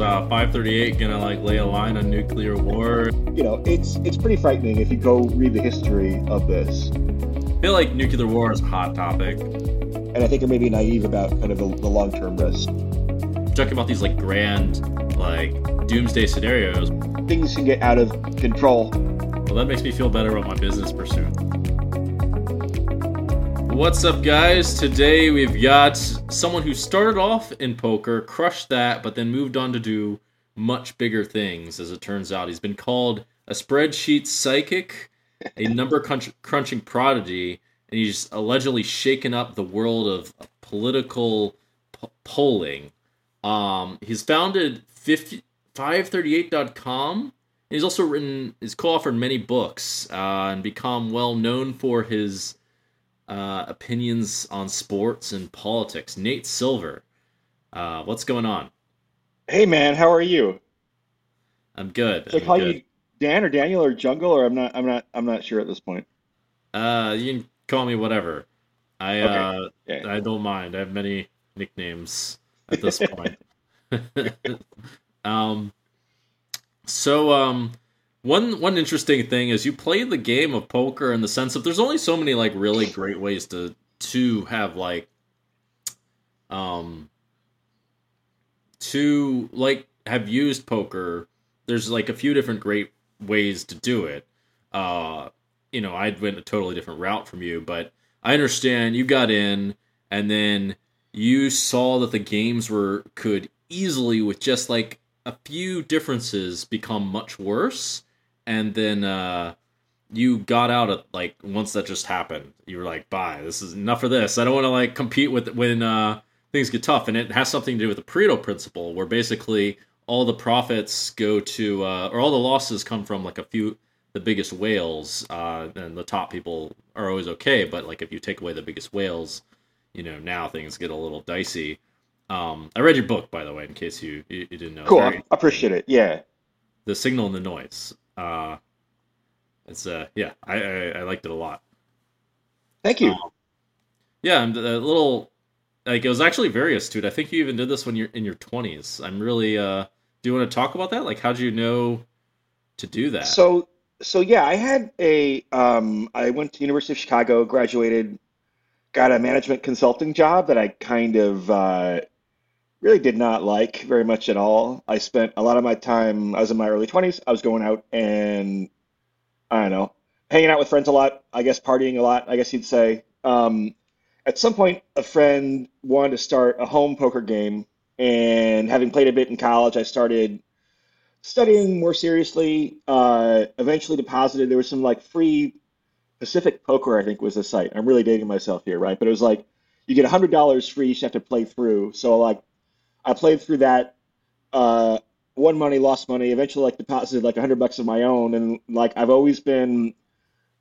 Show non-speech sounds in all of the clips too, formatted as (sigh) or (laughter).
Uh, 538 gonna like lay a line on nuclear war? You know, it's it's pretty frightening if you go read the history of this. I feel like nuclear war is a hot topic. And I think it may be naive about kind of the, the long term risk. Talking about these like grand, like doomsday scenarios. Things can get out of control. Well, that makes me feel better about my business pursuit. What's up, guys? Today we've got someone who started off in poker, crushed that, but then moved on to do much bigger things, as it turns out. He's been called a spreadsheet psychic, a number crunch- crunching prodigy, and he's allegedly shaken up the world of political p- polling. Um, he's founded 50, 538.com. He's also written, he's co-authored many books uh, and become well known for his uh, opinions on sports and politics. Nate Silver, uh, what's going on? Hey man, how are you? I'm good. Should I call you Dan or Daniel or Jungle or I'm not I'm not I'm not sure at this point. Uh, you can call me whatever. I uh, Yeah. I don't mind. I have many nicknames at this (laughs) point. (laughs) um, so um, one one interesting thing is you play the game of poker in the sense of there's only so many like really great ways to to have like um to like have used poker. There's like a few different great ways to do it. Uh, you know, I went a totally different route from you, but I understand you got in and then you saw that the games were could easily with just like a few differences become much worse and then uh you got out of like once that just happened. You were like bye this is enough for this. I don't want to like compete with when uh things get tough and it has something to do with the pareto principle where basically all the profits go to uh or all the losses come from like a few the biggest whales uh and the top people are always okay but like if you take away the biggest whales you know now things get a little dicey. Um i read your book by the way in case you you, you didn't know. Cool, I appreciate it. Yeah. the signal and the noise uh it's uh yeah i i, I liked it a lot. Thank you. Um, yeah and a little like it was actually very astute i think you even did this when you're in your 20s i'm really uh do you want to talk about that? Like how do you know to do that? So so yeah, I had a um I went to University of Chicago, graduated, got a management consulting job that I kind of uh really did not like very much at all. I spent a lot of my time, I was in my early 20s, I was going out and I don't know, hanging out with friends a lot, I guess partying a lot, I guess you'd say. Um, at some point, a friend wanted to start a home poker game, and having played a bit in college, I started studying more seriously. Uh, eventually deposited, there was some like free Pacific Poker, I think was the site. I'm really dating myself here, right? But it was like you get $100 free, you just have to play through. So like I played through that, uh, won money, lost money, eventually like deposited like a hundred bucks of my own. And like I've always been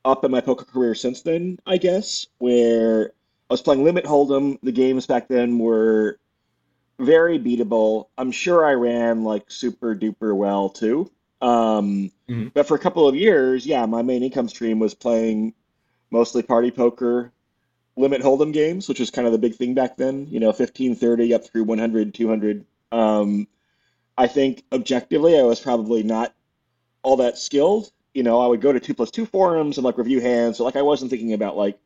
up in my poker career since then, I guess, where I was playing Limit Hold'em. The games back then were very beatable. I'm sure I ran like super duper well too. Um, Mhm. but for a couple of years, yeah, my main income stream was playing mostly party poker, limit hold'em games, which was kind of the big thing back then, you know, 15, 30 up through 100, 200. Um, I think objectively, I was probably not all that skilled. You know, I would go to two plus two forums and like review hands. So like I wasn't thinking about like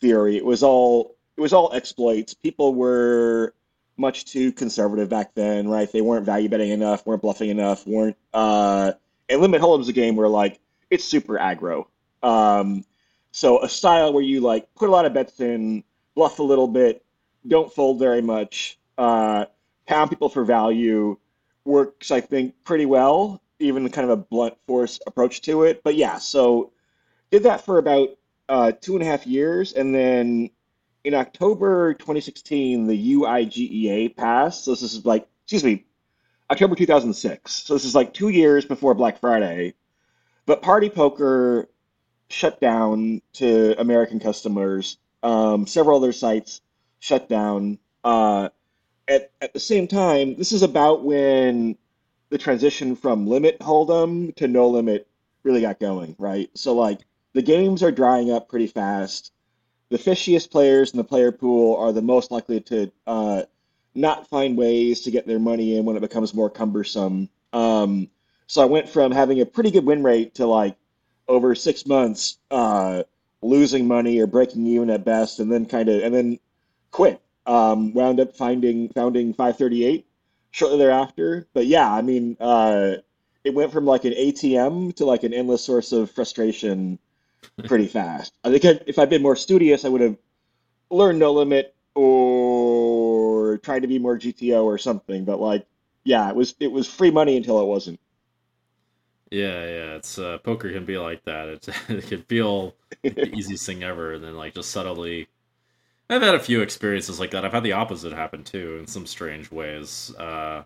theory. It was all it was all exploits. People were much too conservative back then, right? They weren't value betting enough, weren't bluffing enough, weren't uh and Limit Hold'em's a game where like it's super aggro. Um so a style where you like put a lot of bets in, bluff a little bit, don't fold very much, uh pound people for value works, I think, pretty well, even kind of a blunt force approach to it. But yeah, so did that for about uh, two and a half years, and then in October 2016, the UIGEA passed. So this is like, excuse me, October 2006. So this is like two years before Black Friday. But Party Poker shut down to American customers. Um, several other sites shut down. Uh, at, at the same time, this is about when the transition from limit hold'em to no limit really got going, right? So like the games are drying up pretty fast. The fishiest players in the player pool are the most likely to uh, not find ways to get their money in when it becomes more cumbersome. Um, so I went from having a pretty good win rate to like over six months uh, losing money or breaking even at best, and then kind of and then quit. Um, wound up finding founding 538 shortly thereafter. But yeah, I mean, uh, it went from like an ATM to like an endless source of frustration (laughs) pretty fast. I think if I'd been more studious, I would have learned no limit or tried to be more GTO or something. But like, yeah, it was it was free money until it wasn't. Yeah, yeah, it's uh, poker can be like that. It's, (laughs) it can feel the (laughs) easiest thing ever, and then like just subtly. I've had a few experiences like that. I've had the opposite happen too in some strange ways. Uh,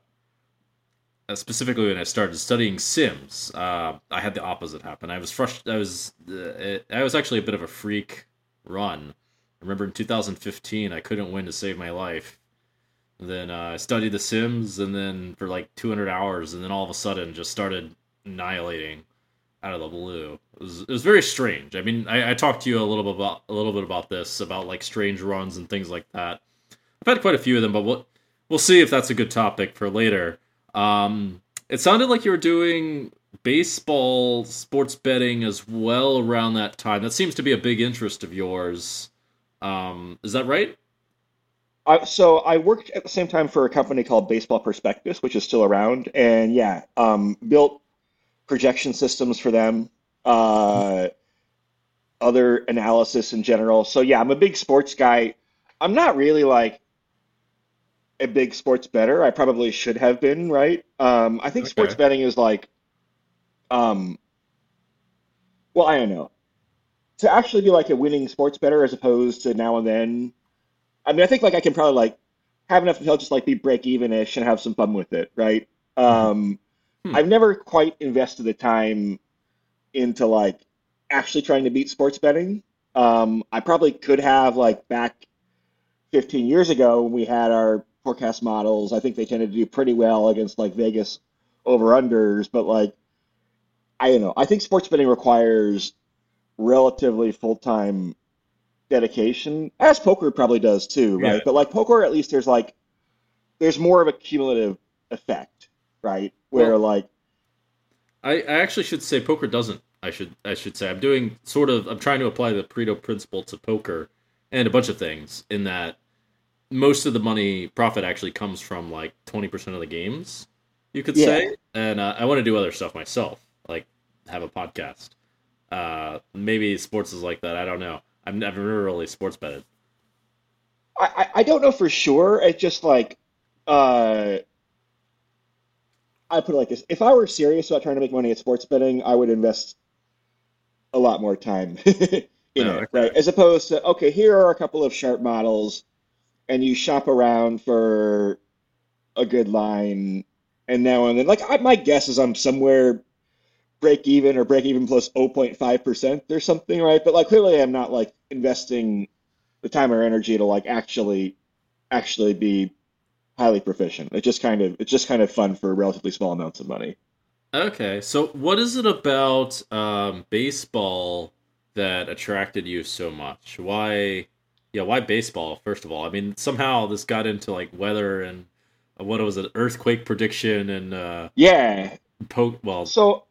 uh, specifically when I started studying Sims, uh, I had the opposite happen. I was frustrated. I was uh, it, I was actually a bit of a freak run. I remember in 2015, I couldn't win to save my life. then uh, I studied The Sims, and then for like 200 hours, and then all of a sudden just started annihilating out of the blue. It was, it was very strange. I mean, I, I talked to you a little bit about a little bit about this, about like strange runs and things like that. I've had quite a few of them, but we'll we'll see if that's a good topic for later. Um, it sounded like you were doing baseball sports betting as well around that time. That seems to be a big interest of yours. Um, is that right? So I worked at the same time for a company called Baseball Prospectus, which is still around, and yeah, um, built projection systems for them, uh, other analysis in general. So yeah, I'm a big sports guy. I'm not really like a big sports better. I probably should have been, right? Um, I think okay. sports betting is like, um, well, I don't know. To actually be like a winning sports better as opposed to now and then. I mean, I think like I can probably like have enough to just like be break even ish and have some fun with it, right? Mm-hmm. Um, hmm. I've never quite invested the time into like actually trying to beat sports betting. Um, I probably could have like back 15 years ago when we had our forecast models. I think they tended to do pretty well against like Vegas over unders, but like I don't know. I think sports betting requires relatively full time dedication, as poker probably does too, right? Yeah. But like poker, at least there's like there's more of a cumulative effect, right? Where well, like I, I actually should say poker doesn't. I should I should say I'm doing sort of I'm trying to apply the Pareto principle to poker and a bunch of things in that most of the money profit actually comes from like 20% of the games you could yeah. say and uh, i want to do other stuff myself like have a podcast uh, maybe sports is like that i don't know i've never really sports betted i i don't know for sure it's just like uh i put it like this. If i were serious about trying to make money at sports betting i would invest a lot more time (laughs) in oh, it okay. right? As opposed to okay here are a couple of sharp models and you shop around for a good line and now and then like I, my guess is i'm somewhere break even or break even plus 0.5% or something right? But like clearly i'm not like investing the time or energy to like actually actually be highly proficient it's just kind of it's just kind of fun for relatively small amounts of money okay so what is it about um, baseball that attracted you so much why yeah, why baseball? First of all, I mean, somehow this got into like weather and uh, what was it, earthquake prediction and uh, yeah, poke. Well, so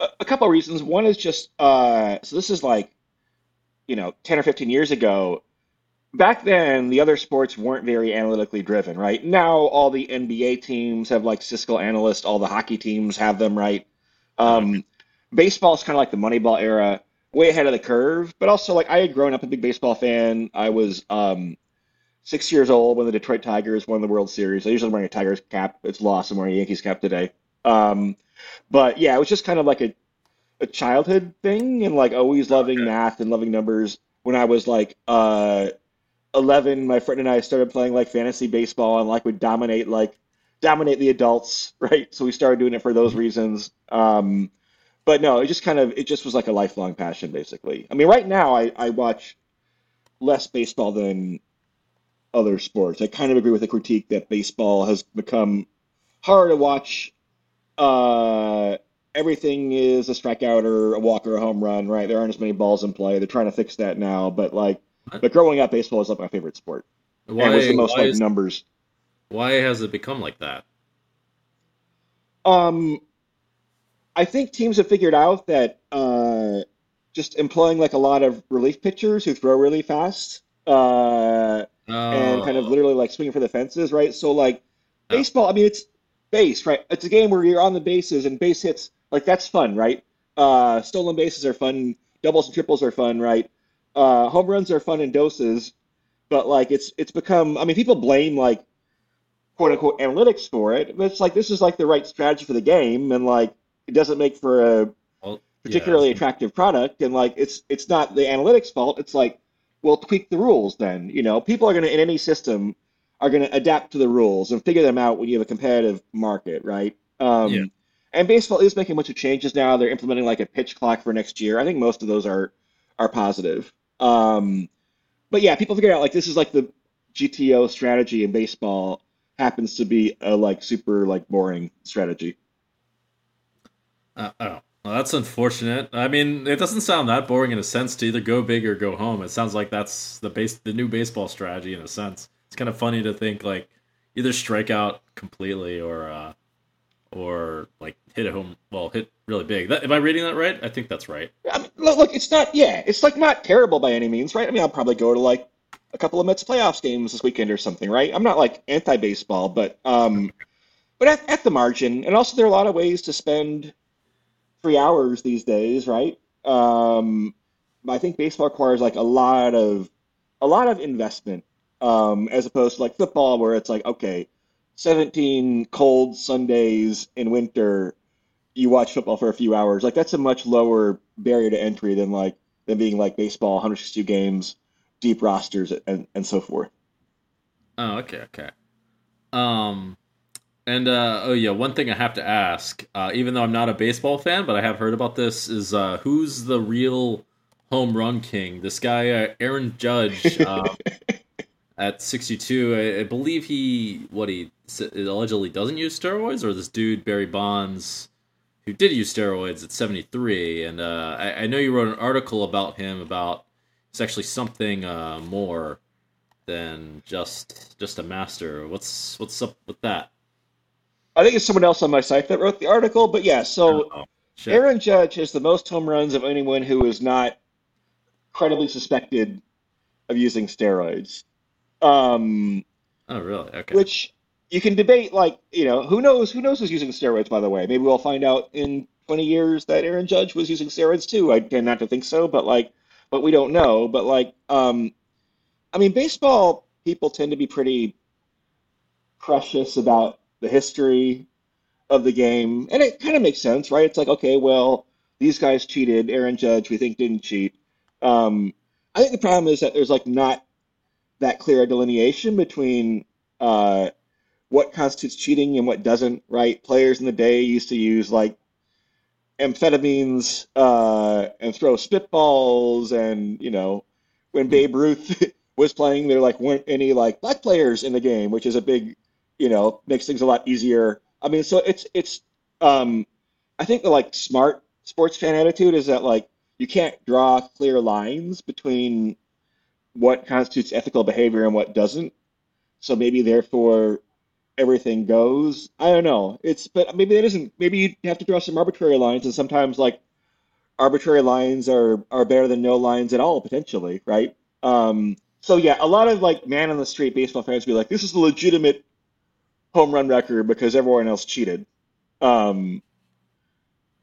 a, a couple of reasons. One is just uh, so this is like you know ten or fifteen years ago. Back then, the other sports weren't very analytically driven, right? Now, all the NBA teams have like Siskel analysts. All the hockey teams have them, right? Um, baseball is kind of like the Moneyball era way ahead of the curve. But also, like I had grown up a big baseball fan. I was um, six years old when the Detroit Tigers won the World Series. I usually wearing a Tigers cap. It's lost. I'm wearing a Yankees cap today. Um, but yeah, it was just kind of like a a childhood thing, and like always loving math and loving numbers. When I was like uh, 11, my friend and I started playing like fantasy baseball, and like would dominate like dominate the adults, (laughs) right? So we started doing it for those mm-hmm. reasons. Um, but no, it just kind of it just was like a lifelong passion, basically. I mean, right now I, I watch less baseball than other sports. I kind of agree with the critique that baseball has become hard to watch. Uh, everything is a strikeout or a walk or a home run, right? There aren't as many balls in play. They're trying to fix that now, but like, but growing up, baseball was like my favorite sport. Why, and was the most like is, numbers. why has it become like that? Um, I think teams have figured out that uh, just employing like a lot of relief pitchers who throw really fast uh, and kind of Oh, literally like swinging for the fences, right? So like oh, baseball, I mean, it's base, right? It's a game where you're on the bases and base hits, like that's fun, right? Uh, stolen bases are fun, doubles and triples are fun, right? Uh, home runs are fun in doses, but like it's it's become, I mean, people blame like quote unquote analytics for it, but it's like this is like the right strategy for the game, and like it doesn't make for a well, yeah. particularly attractive product, and like it's it's not the analytics fault. It's like we'll tweak the rules then. You know, people are gonna in any system are gonna adapt to the rules and figure them out when you have a competitive market, right? Yeah. Um, and baseball is making a bunch of changes now. They're implementing like a pitch clock for next year. I think most of those are are positive. Um, but yeah, people figure out like this is like the GTO strategy in baseball happens to be a like super like boring strategy. Uh, oh, well, that's unfortunate. I mean, it doesn't sound that boring in a sense to either go big or go home. It sounds like that's the base, the new baseball strategy in a sense. It's kind of funny to think like either strike out completely or uh, or like hit a home, well, hit really big. That, am I reading that right? I think that's right. I mean, look, it's not yeah, it's like not terrible by any means, right? I mean, I'll probably go to like a couple of Mets playoffs games this weekend or something, right? I'm not like anti-baseball, but um, but at, at the margin, and also there are a lot of ways to spend three hours these days, right? Um, I think baseball requires like a lot of a lot of investment, um, as opposed to like football, where it's like, okay, 17 cold Sundays in winter, you watch football for a few hours. Like that's a much lower barrier to entry than like than being like baseball, 162 games, deep rosters, and and so forth. Oh, okay, okay. Um, and uh, oh yeah, one thing I have to ask, uh, even though I'm not a baseball fan, but I have heard about this, is uh, who's the real home run king? This guy, uh, Aaron Judge, uh, (laughs) at 62. I, I believe he what he allegedly doesn't use steroids, or this dude Barry Bonds, who did use steroids at 73. And uh, I, I know you wrote an article about him about it's actually something uh, more than just just a master. What's what's up with that? I think it's someone else on my site that wrote the article, but yeah. So Oh. Aaron Judge has the most home runs of anyone who is not credibly suspected of using steroids. Um, Oh, really? Okay. which you can debate, like, you know, who knows who knows who's using steroids, by the way. Maybe we'll find out in 20 years that Aaron Judge was using steroids too. I tend not to think so, but like, but we don't know. But like, um, I mean, baseball people tend to be pretty precious about the history of the game, and it kind of makes sense, right? It's like, okay, well, these guys cheated. Aaron Judge, we think, didn't cheat. Um, I think the problem is that there's like not that clear a delineation between uh, what constitutes cheating and what doesn't, right? Players in the day used to use like amphetamines uh, and throw spitballs, and you know, when Hmm. Babe Ruth (laughs) was playing, there like weren't any like black players in the game, which is a big, you know, makes things a lot easier. I mean, so it's it's um, I think the like smart sports fan attitude is that like you can't draw clear lines between what constitutes ethical behavior and what doesn't. So maybe therefore everything goes. I don't know. It's but maybe that isn't. Maybe you have to draw some arbitrary lines, and sometimes like arbitrary lines are are better than no lines at all potentially, right? Um, so yeah, a lot of like man on the street baseball fans be like, this is a legitimate home run record because everyone else cheated. Um,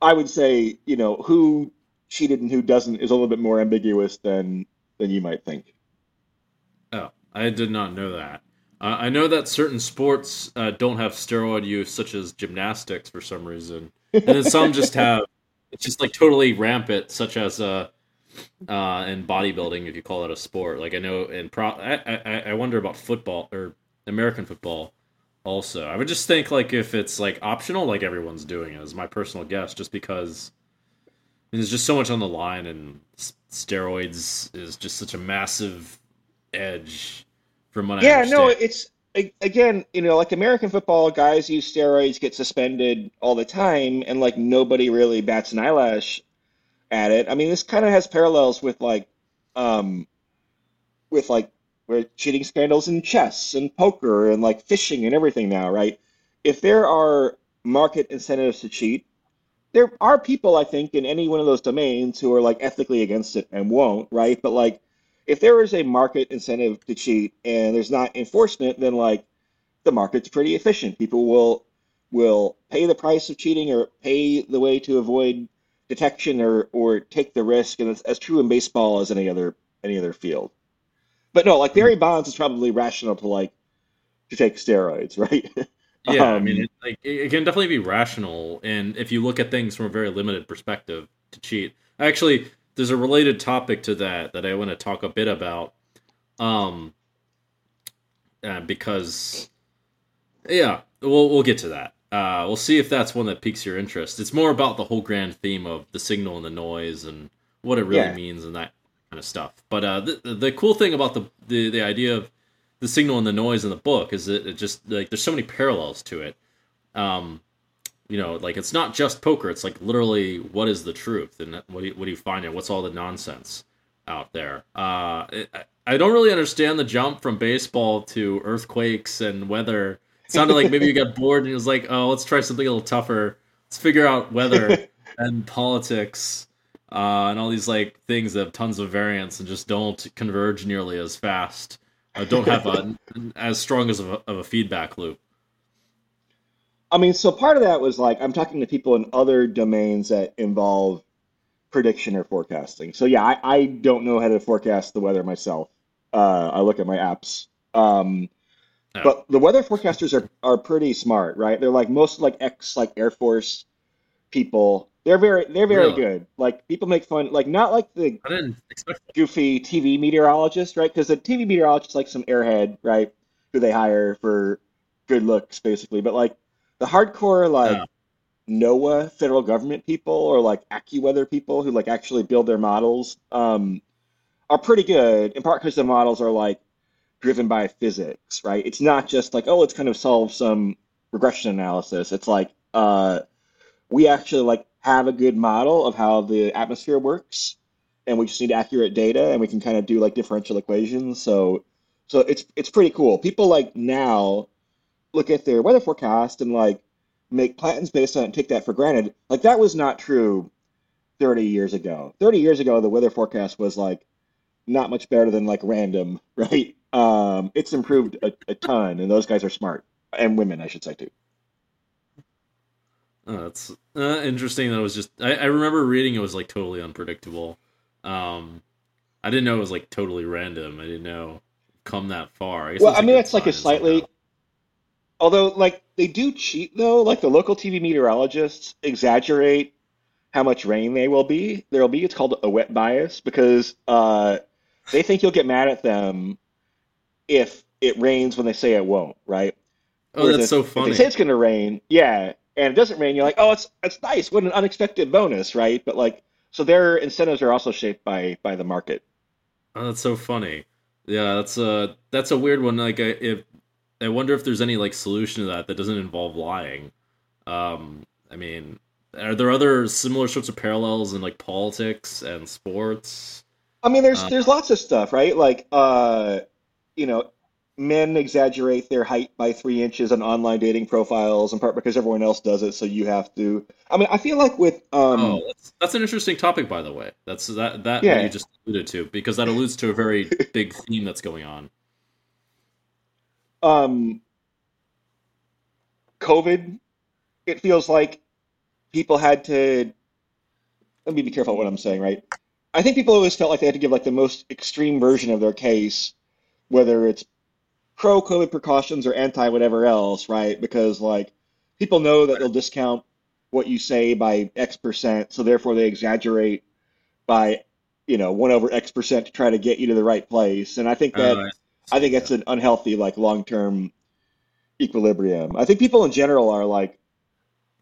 I would say, you know, who cheated and who doesn't is a little bit more ambiguous than than you might think. Oh, I did not know that. Uh, I know that certain sports uh, don't have steroid use, such as gymnastics, for some reason, and then some just have. It's just like totally rampant, such as uh, uh, in bodybuilding, if you call it a sport. Like I know in pro, I, I I wonder about football or American football. Also, I would just think like if it's like optional, like everyone's doing it, is my personal guess, just because I mean, there's just so much on the line, and steroids is just such a massive edge from what I Yeah, no, it's again, you know, like American football, guys use steroids, get suspended all the time, and like nobody really bats an eyelash at it. I mean, this kind of has parallels with like, um, with like with cheating scandals in chess and poker and like fishing and everything now, right? If there are market incentives to cheat, there are people I think in any one of those domains who are like ethically against it and won't, right? But like if there is a market incentive to cheat and there's not enforcement, then like the market's pretty efficient. People will will pay the price of cheating or pay the way to avoid detection or or take the risk, and it's as true in baseball as any other any other field. But no, like Barry Bonds is probably rational to like to take steroids, (laughs) right? yeah, um, I mean, it, like it can definitely be rational, and if you look at things from a very limited perspective, to cheat. Actually, there's a related topic to that that I want to talk a bit about, um, uh, because yeah, we'll we'll get to that. Uh, we'll see if that's one that piques your interest. It's more about the whole grand theme of the signal and the noise and what it really yeah. means and that kind of stuff. But uh, the the cool thing about the, the the idea of the signal and the noise in the book is that it just like there's so many parallels to it. Um, you know, like it's not just poker. It's like literally what is the truth and what do you, what do you find and what's all the nonsense out there. Uh, it, I don't really understand the jump from baseball to earthquakes and weather It sounded like maybe you got (laughs) bored and he was like, "Oh, let's try something a little tougher. Let's figure out weather (laughs) and politics uh, and all these like things that have tons of variance and just don't converge nearly as fast. Uh, don't have a, (laughs) as strong as a, of a feedback loop." I mean, so part of that was like I'm talking to people in other domains that involve prediction or forecasting. So yeah, I, I don't know how to forecast the weather myself. Uh, I look at my apps. Um, but the weather forecasters are, are pretty smart, right? They're like most like ex like Air Force people. They're very they're very really? good. Like people make fun like not like the goofy TV meteorologist, right? Because the TV meteorologist is like some airhead, right? Who they hire for good looks, basically. But like the hardcore like yeah. NOAA federal government people or like AccuWeather people who like actually build their models um, are pretty good. In part because the models are like driven by physics, right? It's not just like, oh, let's kind of solve some regression analysis. It's like uh, we actually like have a good model of how the atmosphere works, and we just need accurate data, and we can kind of do like differential equations. So, so it's it's pretty cool. People like now look at their weather forecast and like make plans based on it and take that for granted. Like that was not true 30 years ago. 30 years ago, the weather forecast was like not much better than like random, (laughs) right? Um, it's improved a, a ton, and those guys are smart and women, I should say too. Oh, that's uh, interesting. That was just I, I, remember reading it was like totally unpredictable. Um, I didn't know it was like totally random. I didn't know come that far. I well, I mean, it's like a slightly. Although, like they do cheat though. Like the local TV meteorologists exaggerate how much rain they will be. There will be. It's called a wet bias because uh, they think you'll get mad at them if it rains when they say it won't, right? Oh, Whereas that's if, so funny. They say it's going to rain, yeah, and it doesn't rain, you're like, oh, it's it's nice. What an unexpected bonus, right? But like, so their incentives are also shaped by by the market. Oh, that's so funny. Yeah, that's a that's a weird one. Like, if I wonder if there's any like solution to that that doesn't involve lying. Um, I mean, are there other similar sorts of parallels in like politics and sports? I mean, there's uh, there's lots of stuff, right? Like, uh, you know, men exaggerate their height by three inches on online dating profiles, in part because everyone else does it, so you have to. I mean, I feel like with um, oh, that's, that's an interesting topic, by the way. That's that that yeah. you just alluded to because that alludes to a very big theme that's going on. Um, COVID, it feels like people had to. Let me be careful what I'm saying, right? I think people always felt like they had to give like the most extreme version of their case whether it's pro COVID precautions or anti whatever else, right? Because like people know that they'll discount what you say by X percent, so therefore they exaggerate by you know one over X percent to try to get you to the right place. And I think that uh, I think that's an unhealthy like long term equilibrium. I think people in general are like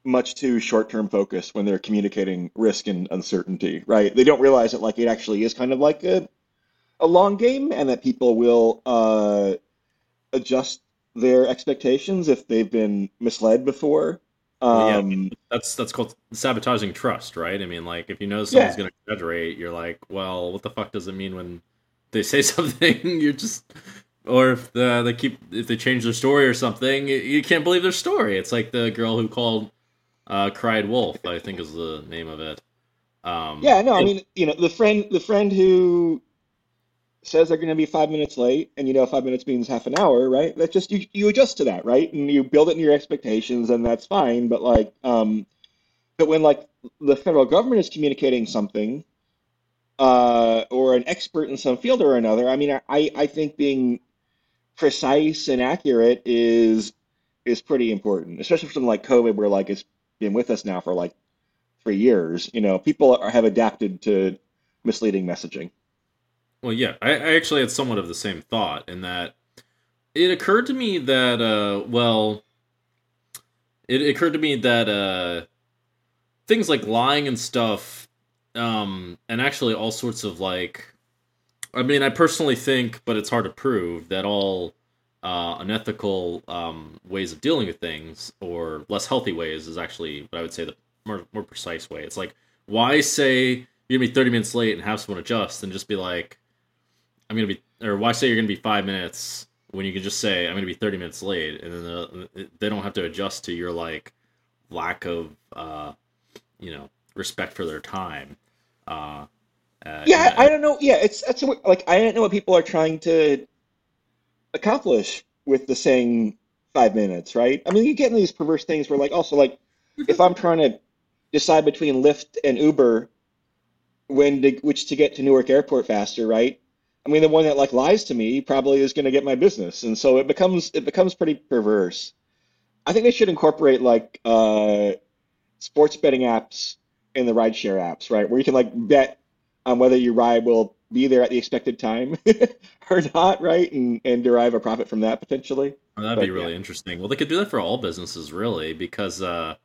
much too short term focused when they're communicating risk and uncertainty, right? They don't realize that like it actually is kind of like a a long game and that people will uh, adjust their expectations if they've been misled before. Um, yeah, that's that's called sabotaging trust, right? I mean, like if you know someone's yeah. going to exaggerate, you're like, well, what the fuck does it mean when they say (laughs) something, you're just, or if the, they keep if they change their story or something, you can't believe their story. It's like the girl who called, uh, cried wolf. I think is the name of it. Um, yeah, no, I mean, you know, the friend the friend who says they're going to be five minutes late, and you know five minutes means half an hour, right? That's just you you adjust to that, right? And you build it in your expectations, and that's fine. But like, um, but when like the federal government is communicating something, uh, or an expert in some field or another, I mean, I I think being precise and accurate is is pretty important, especially for something like COVID, where like it's been with us now for like three years. You know, people are, have adapted to misleading messaging. Well, yeah, I, I actually had somewhat of the same thought in that it occurred to me that, uh, well, it occurred to me that uh, things like lying and stuff, um, and actually all sorts of like, I mean, I personally think, but it's hard to prove that all uh, unethical um, ways of dealing with things or less healthy ways is actually what I would say the more more precise way. It's like why say you're gonna be 30 minutes late and have someone adjust and just be like I'm gonna be, or why say you're gonna be five minutes when you can just say I'm gonna be 30 minutes late, and then they don't have to adjust to your like lack of, uh, you know, respect for their time. Uh, uh, yeah, I, I, don't know. Yeah, it's that's like I don't know what people are trying to accomplish with the saying five minutes, right? I mean, you get in these perverse things where, like, also like, if I'm trying to decide between Lyft and Uber, when to, which to get to Newark Airport faster, right? I mean, the one that like lies to me probably is going to get my business, and so it becomes it becomes pretty perverse. I think they should incorporate like uh, sports betting apps in the rideshare apps, right, where you can like bet on whether your ride will be there at the expected time (laughs) or not, right, and and derive a profit from that potentially. Oh, that'd but, be really yeah. interesting. Well, they could do that for all businesses, really, because uh,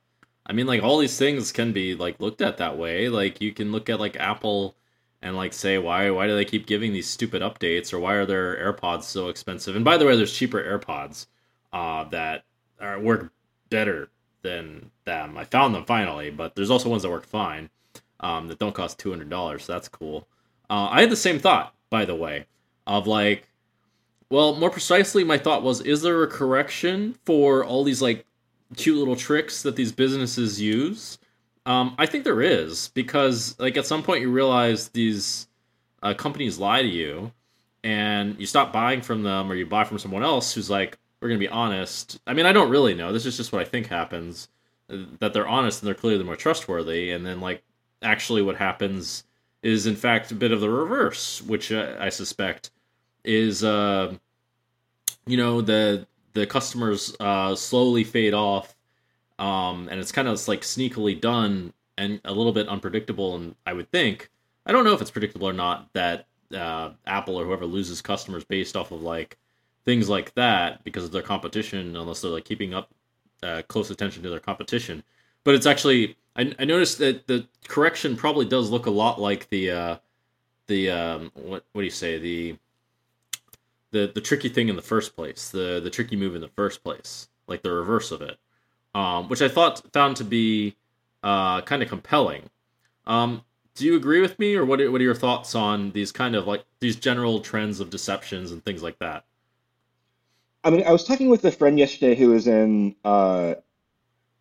I mean, like all these things can be like looked at that way. Like you can look at like Apple and like say why why do they keep giving these stupid updates or why are their AirPods so expensive? And by the way, there's cheaper AirPods uh, that are, work better than them. I found them finally, but there's also ones that work fine um, that don't cost two hundred dollars. So that's cool. Uh, I had the same thought, by the way, of like, well, more precisely, my thought was, is there a correction for all these like cute little tricks that these businesses use? Um, I think there is because like at some point you realize these uh, companies lie to you, and you stop buying from them or you buy from someone else who's like, we're gonna be honest. I mean, I don't really know. This is just what I think happens. That they're honest and they're clearly more trustworthy, and then like actually what happens is in fact a bit of the reverse, which uh, I suspect is uh, you know the the customers uh, slowly fade off um, and it's kind of like sneakily done and a little bit unpredictable. And I would think, I don't know if it's predictable or not that uh, Apple or whoever loses customers based off of like things like that because of their competition, unless they're like keeping up uh, close attention to their competition. But it's actually, I, I noticed that the correction probably does look a lot like the uh, the um, what what do you say the the the tricky thing in the first place, the the tricky move in the first place, like the reverse of it um, which I thought found to be uh, kind of compelling. Um, do you agree with me, or what? Are, what are your thoughts on these kind of like these general trends of deceptions and things like that? I mean, I was talking with a friend yesterday who is in uh,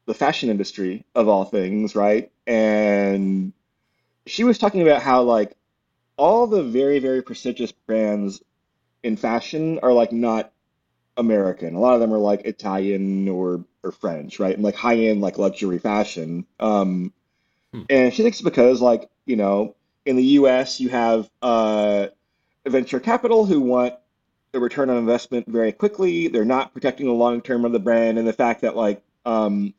the fashion industry of all things, right? And she was talking about how like all the very very prestigious brands in fashion are like not American. A lot of them are like Italian or or French, right? And like high end like luxury fashion. Um, hmm. And she thinks it's because like you know in the U.S. you have uh, venture capital who want a return on investment very quickly. They're not protecting the long term of the brand, and the fact that like um,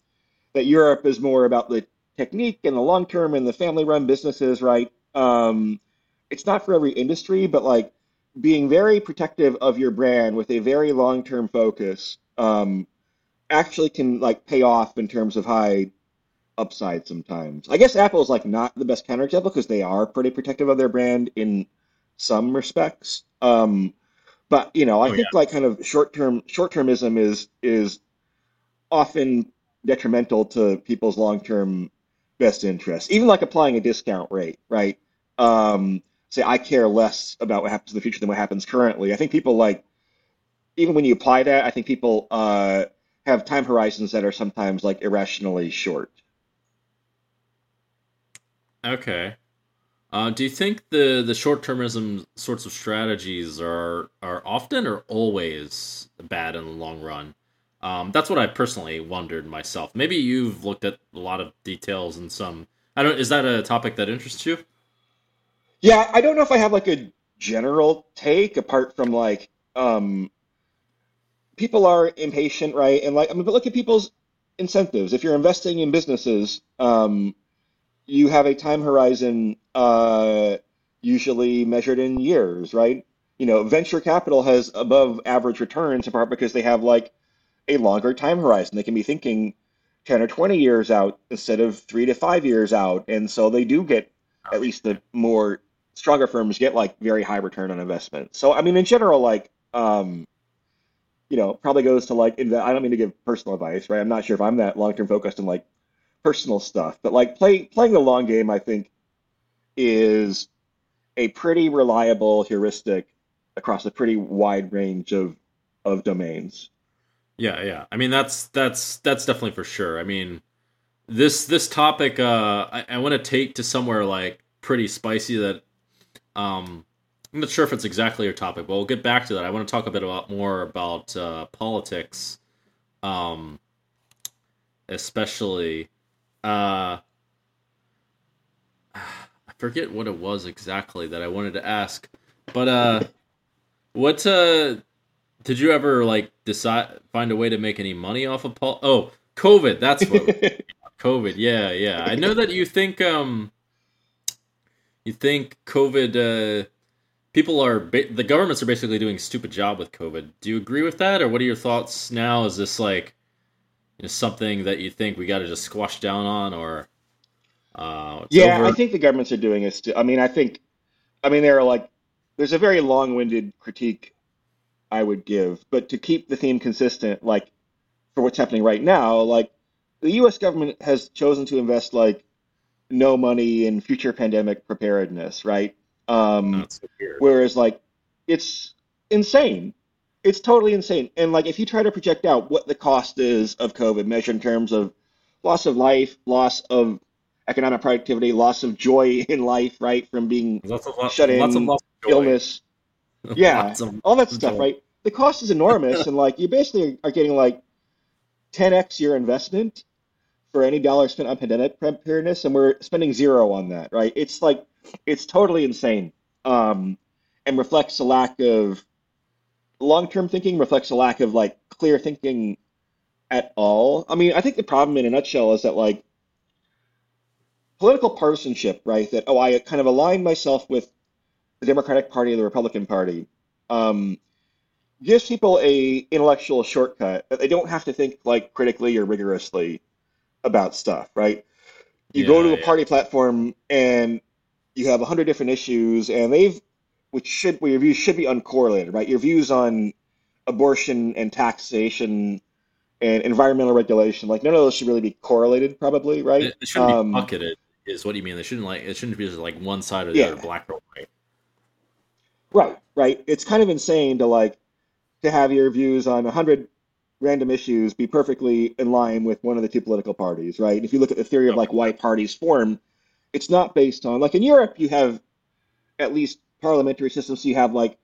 that Europe is more about the technique and the long term and the family run businesses, right? Um, it's not for every industry, but like being very protective of your brand with a very long term focus um, actually can like pay off in terms of high upside sometimes. I guess Apple is like not the best counterexample because they are pretty protective of their brand in some respects. Um, but you know, I oh, think yeah. like kind of short term short termism is is often detrimental to people's long term best interests. Even like applying a discount rate, right? Um, say I care less about what happens in the future than what happens currently. I think people like even when you apply that, I think people uh, have time horizons that are sometimes like irrationally short. Okay. Uh, do you think the the short termism sorts of strategies are are often or always bad in the long run? Um, that's what I personally wondered myself. Maybe you've looked at a lot of details and some. I don't. Is that a topic that interests you? Yeah, I don't know if I have like a general take apart from like um, people are impatient, right? And like, I mean, but look at people's incentives. If you're investing in businesses, um, you have a time horizon uh, usually measured in years, right? You know, venture capital has above average returns in part because they have like a longer time horizon. They can be thinking 10 or 20 years out instead of three to five years out. And so they do get, at least the more stronger firms get like very high return on investment. So, I mean, in general, like, um, you know, probably goes to like, I don't mean to give personal advice, right? I'm not sure if I'm that long term focused on like personal stuff, but like play, playing the long game, I think is a pretty reliable heuristic across a pretty wide range of, of domains. Yeah, yeah. I mean, that's that's that's definitely for sure. I mean, this this topic, uh, I, I want to take to somewhere like pretty spicy. That um, I'm not sure if it's exactly your topic, but we'll get back to that. I want to talk a bit about more about uh, politics, um, especially. Uh, (sighs) I forget what it was exactly that I wanted to ask, but uh, what uh did you ever like decide find a way to make any money off of Paul? Oh, COVID. That's what (laughs) COVID. Yeah, yeah. I know that you think um you think COVID uh people are the governments are basically doing a stupid job with COVID. Do you agree with that or what are your thoughts now? Is this like know, something that you think we got to just squash down on or uh Yeah, over? I think the governments are doing it. St- I mean, I think I mean there are like there's a very long-winded critique I would give. But to keep the theme consistent, like for what's happening right now, like the U.S. government has chosen to invest like no money in future pandemic preparedness, right? Um, so whereas like it's insane. It's totally insane. And like if you try to project out what the cost is of COVID measured in terms of loss of life, loss of economic productivity, loss of joy (laughs) in life, right, from being shut in, lots of illness, (laughs) yeah, all that stuff, right? The cost is enormous, and like you basically are getting like 10x your investment for any dollar spent on pandemic preparedness, and we're spending zero on that, right? It's like it's totally insane, um, and reflects a lack of long-term thinking, reflects a lack of like clear thinking at all. I mean, I think the problem in a nutshell is that like political partisanship, right? That oh, I kind of align myself with the Democratic Party or the Republican Party, um, gives people a intellectual shortcut that they don't have to think like critically or rigorously about stuff, right? You yeah, go to a yeah. party platform and you have a hundred different issues, and they've which should where your views should be uncorrelated, right? Your views on abortion and taxation and environmental regulation, like none of those should really be correlated, probably, right? It, shouldn't um, be bucketed, is what you mean. They shouldn't like it shouldn't be just like one side or the yeah. other, black or white. Right, right. It's kind of insane to like to have your views on 100 random issues be perfectly in line with one of the two political parties, right? If you look at the theory of like why parties form, it's not based on like in Europe you have at least parliamentary system. So you have like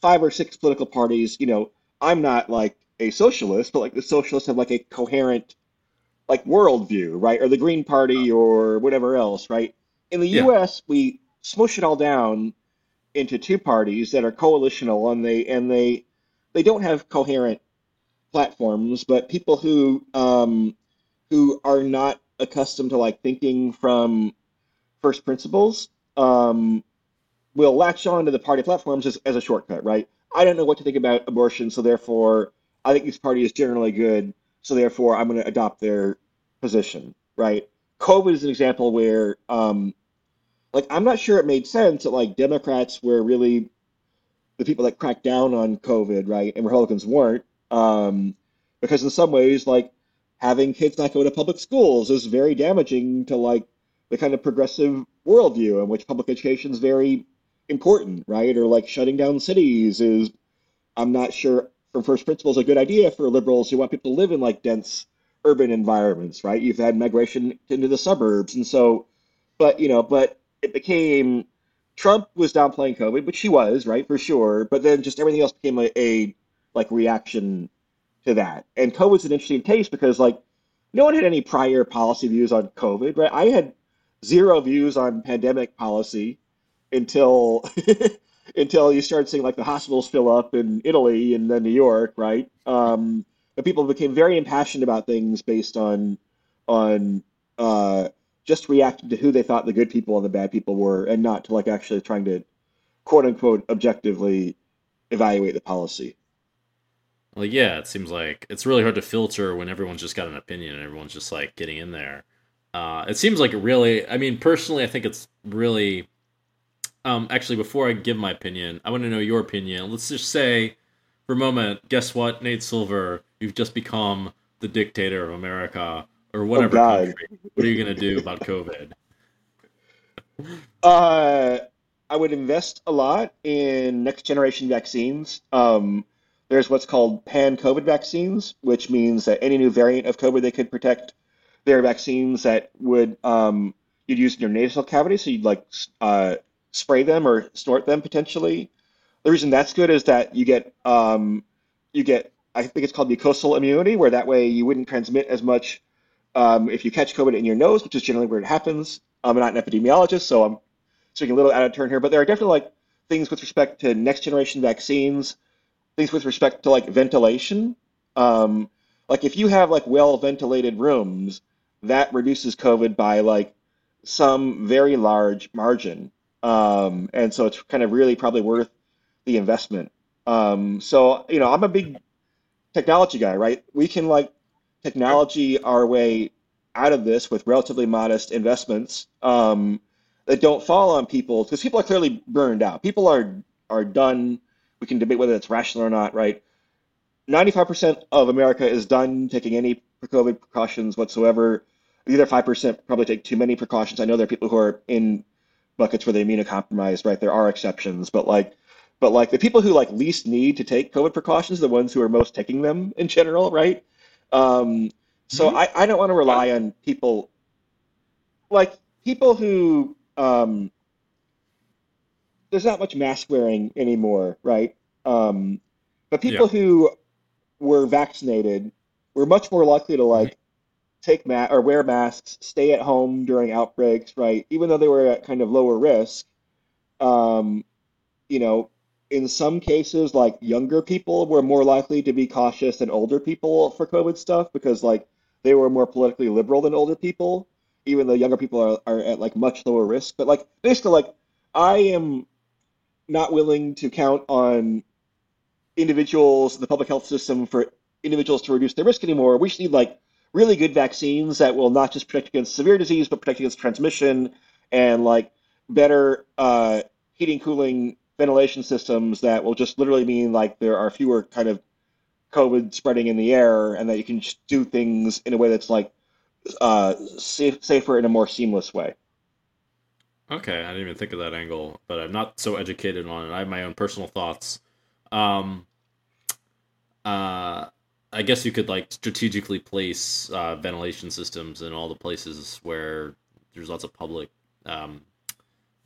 five or six political parties. You know, I'm not like a socialist, but like the socialists have like a coherent like worldview, right? Or the Green Party or whatever else, right? In the yeah. U.S., we smush it all down into two parties that are coalitional, and they and they they don't have coherent platforms, but people who um, who are not accustomed to like thinking from first principles um, will latch on to the party platforms as, as a shortcut, right? I don't know what to think about abortion, so therefore I think this party is generally good, so therefore I'm going to adopt their position, right? COVID is an example where um, like I'm not sure it made sense that like Democrats were really the people that cracked down on COVID, right, and Republicans weren't, um, because in some ways, like having kids not go to public schools is very damaging to like the kind of progressive worldview in which public education is very important, right? Or like shutting down cities is, I'm not sure from first principles a good idea for liberals who want people to live in like dense urban environments, right? You've had migration into the suburbs, and so, but you know, but it became Trump was downplaying COVID, which he was, right, for sure. But then just everything else became a, a like reaction to that. And COVID's an interesting case because like no one had any prior policy views on COVID, right? I had zero views on pandemic policy until (laughs) until you started seeing like the hospitals fill up in Italy and then New York, right? Um, but people became very impassioned about things based on on uh, just reacting to who they thought the good people and the bad people were, and not to like actually trying to quote unquote objectively evaluate the policy. Well, yeah, it seems like it's really hard to filter when everyone's just got an opinion and everyone's just like getting in there. Uh, it seems like it really. I mean, personally, I think it's really. Um, actually, before I give my opinion, I want to know your opinion. Let's just say, for a moment, guess what, Nate Silver, you've just become the dictator of America or oh, whatever oh, country. What are you gonna do about COVID? (laughs) Uh, I would invest a lot in next generation vaccines. Um, there's what's called pan COVID vaccines, which means that any new variant of COVID they could protect. There are vaccines that would um, you'd use in your nasal cavity, so you'd like uh, spray them or snort them potentially. The reason that's good is that you get um, you get I think it's called mucosal immunity, where that way you wouldn't transmit as much um, if you catch COVID in your nose, which is generally where it happens. I'm not an epidemiologist, so I'm speaking a little out of turn here, but there are definitely like things with respect to next generation vaccines things with respect to like ventilation. Um, like if you have like well ventilated rooms, that reduces COVID by like some very large margin. Um, and so it's kind of really probably worth the investment. Um, so you know, I'm a big technology guy, right? We can like technology our way out of this with relatively modest investments um, that don't fall on people because people are clearly burned out. People are are done we can debate whether it's rational or not, right? 95% of America is done taking any COVID precautions whatsoever. The other 5% probably take too many precautions. I know there are people who are in buckets where they mean a compromise, right? There are exceptions, but like, but like the people who like least need to take COVID precautions, are the ones who are most taking them in general, right? Um, so mm-hmm. I, I don't want to rely on people like people who um, there's not much mask wearing anymore, right? Um, but people yeah. who were vaccinated were much more likely to like mm-hmm. Take ma- or wear masks, stay at home during outbreaks, right? Even though they were at kind of lower risk. Um, you know, in some cases, like younger people were more likely to be cautious than older people for COVID stuff because like they were more politically liberal than older people, even though younger people are, are at like much lower risk. But like basically, like I am not willing to count on individuals, the public health system for individuals to reduce their risk anymore. We should need like really good vaccines that will not just protect against severe disease, but protect against transmission and like better uh, heating, cooling, ventilation systems that will just literally mean like there are fewer kind of COVID spreading in the air and that you can just do things in a way that's like uh, safe, safer in a more seamless way. Okay, I didn't even think of that angle, but I'm not so educated on it. I have my own personal thoughts. Um, uh, I guess you could like strategically place uh, ventilation systems in all the places where there's lots of public, um,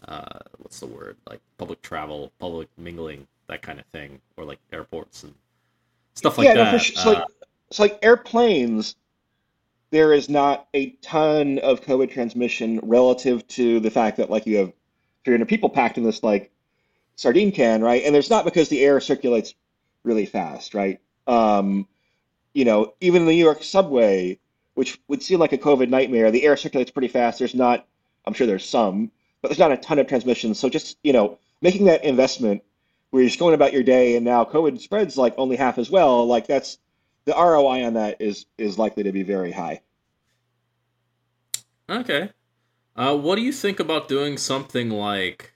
uh, what's the word? Like public travel, public mingling, that kind of thing, or like airports and stuff like yeah, that. No, sure. it's, like, it's like airplanes there is not a ton of COVID transmission relative to the fact that like you have 300 people packed in this like sardine can, right? And there's not because the air circulates really fast, right? Um, you know, even the New York subway, which would seem like a COVID nightmare, the air circulates pretty fast. There's not, I'm sure there's some, but there's not a ton of transmission. So just, you know, making that investment where you're just going about your day and now COVID spreads like only half as well, like that's the ROI on that is is likely to be very high. Okay. Uh, what do you think about doing something like?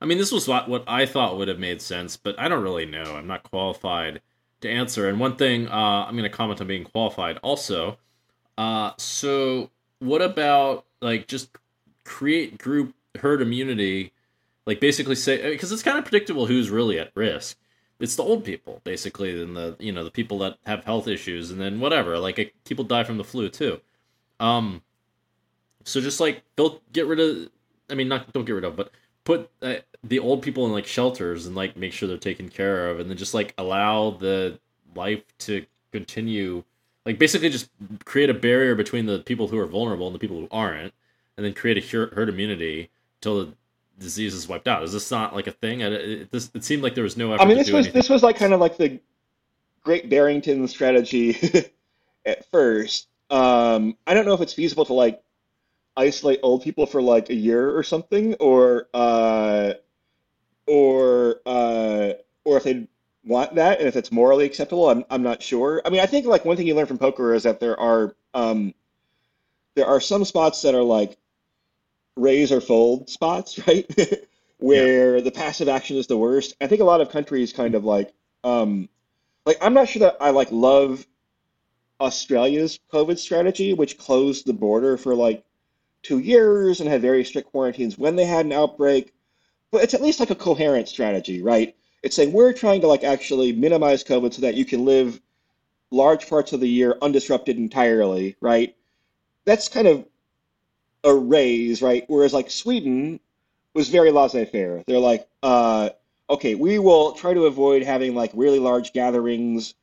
I mean, this was what, what I thought would have made sense, but I don't really know. I'm not qualified to answer. And one thing uh, I'm going to comment on being qualified also. Uh, so, what about like just create group herd immunity like basically say because it's kind of predictable who's really at risk. It's the old people basically, and the you know the people that have health issues, and then whatever. Like it, people die from the flu too. Um, so just like they'll get rid of. I mean, not don't get rid of, but put uh, the old people in like shelters and like make sure they're taken care of, and then just like allow the life to continue. Like basically, just create a barrier between the people who are vulnerable and the people who aren't, and then create a herd immunity until the disease is wiped out. Is this not like a thing? It, it, this, it seemed like there was no effort. I mean, this was anything. this was like kind of like the Great Barrington strategy (laughs) at first. Um, I don't know if it's feasible to like isolate old people for like a year or something, or uh, or uh, or if they want that and if it's morally acceptable. I'm I'm not sure. I mean, I think like one thing you learn from poker is that there are um, there are some spots that are like raise or fold spots, (laughs) right? Where yeah. the passive action is the worst. I think a lot of countries kind of like um like I'm not sure that I like love Australia's COVID strategy, which closed the border for like two years and had very strict quarantines when they had an outbreak. But it's at least like a coherent strategy, right? It's saying we're trying to like actually minimize COVID so that you can live large parts of the year undisrupted entirely, right? That's kind of a raise, right? Whereas like Sweden was very laissez-faire. They're like, uh, okay, we will try to avoid having like really large gatherings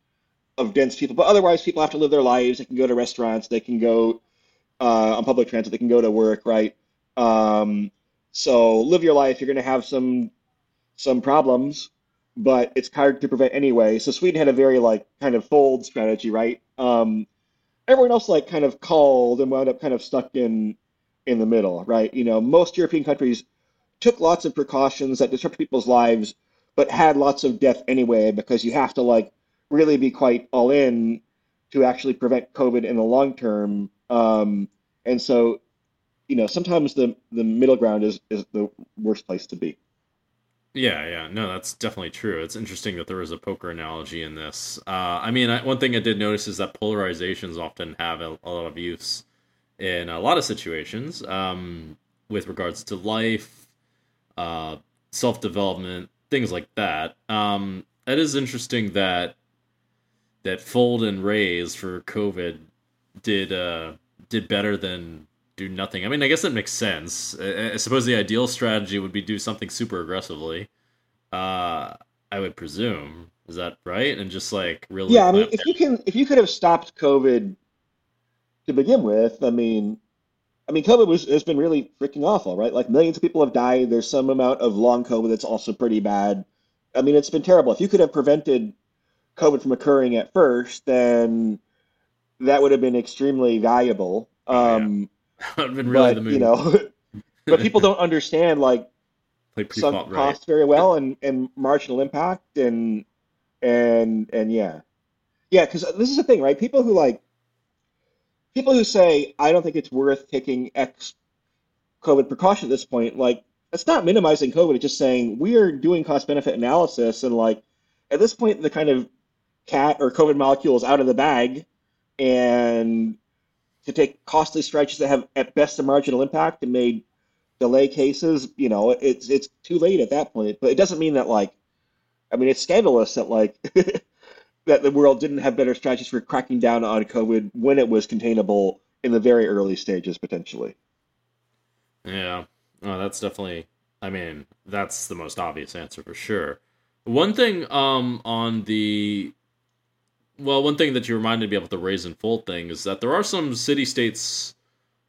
of dense people, but otherwise people have to live their lives. They can go to restaurants, they can go uh, on public transit, they can go to work, right? Um, so live your life. You're going to have some some problems, but it's hard to prevent anyway. So Sweden had a very like kind of fold strategy, right? Um, everyone else like kind of called and wound up kind of stuck in in the middle, right? You know, most European countries took lots of precautions that disrupted people's lives, but had lots of death anyway because you have to like really be quite all in to actually prevent COVID in the long term. Um, and so, you know, sometimes the the middle ground is is the worst place to be. Yeah, yeah, no, that's definitely true. It's interesting that there was a poker analogy in this. Uh, I mean, I, one thing I did notice is that polarizations often have a, a lot of use in a lot of situations um, with regards to life, uh, self development, things like that. Um, it is interesting that that fold and raise for COVID did uh, did better than do nothing. I mean, I guess that makes sense. I, I suppose the ideal strategy would be do something super aggressively. Uh, I would presume. Is that right? And just like really. Yeah, I mean, if you can, if you could have stopped COVID to begin with, I mean, I mean, COVID was, has been really freaking awful, right? Like millions of people have died. There's some amount of long COVID that's also pretty bad. I mean, it's been terrible. If you could have prevented COVID from occurring at first, then that would have been extremely valuable. Um, yeah. (laughs) that would have been really but. You know, (laughs) but people don't understand like some cost right. very well and, and marginal impact and and and yeah, yeah. Because this is the thing, right? People who like people who say, I don't think it's worth taking X COVID precaution at this point, like, it's not minimizing COVID. It's just saying we are doing cost benefit analysis. And, like, at this point, the kind of cat or COVID molecule is out of the bag. And to take costly stretches that have at best a marginal impact and may delay cases, you know, it's it's too late at that point. But it doesn't mean that like, I mean, it's scandalous that like (laughs) that the world didn't have better strategies for cracking down on COVID when it was containable in the very early stages, potentially. Yeah, oh, that's definitely. I mean, that's the most obvious answer for sure. One thing um, on the well, one thing that you reminded me about the raise and fold thing is that there are some city states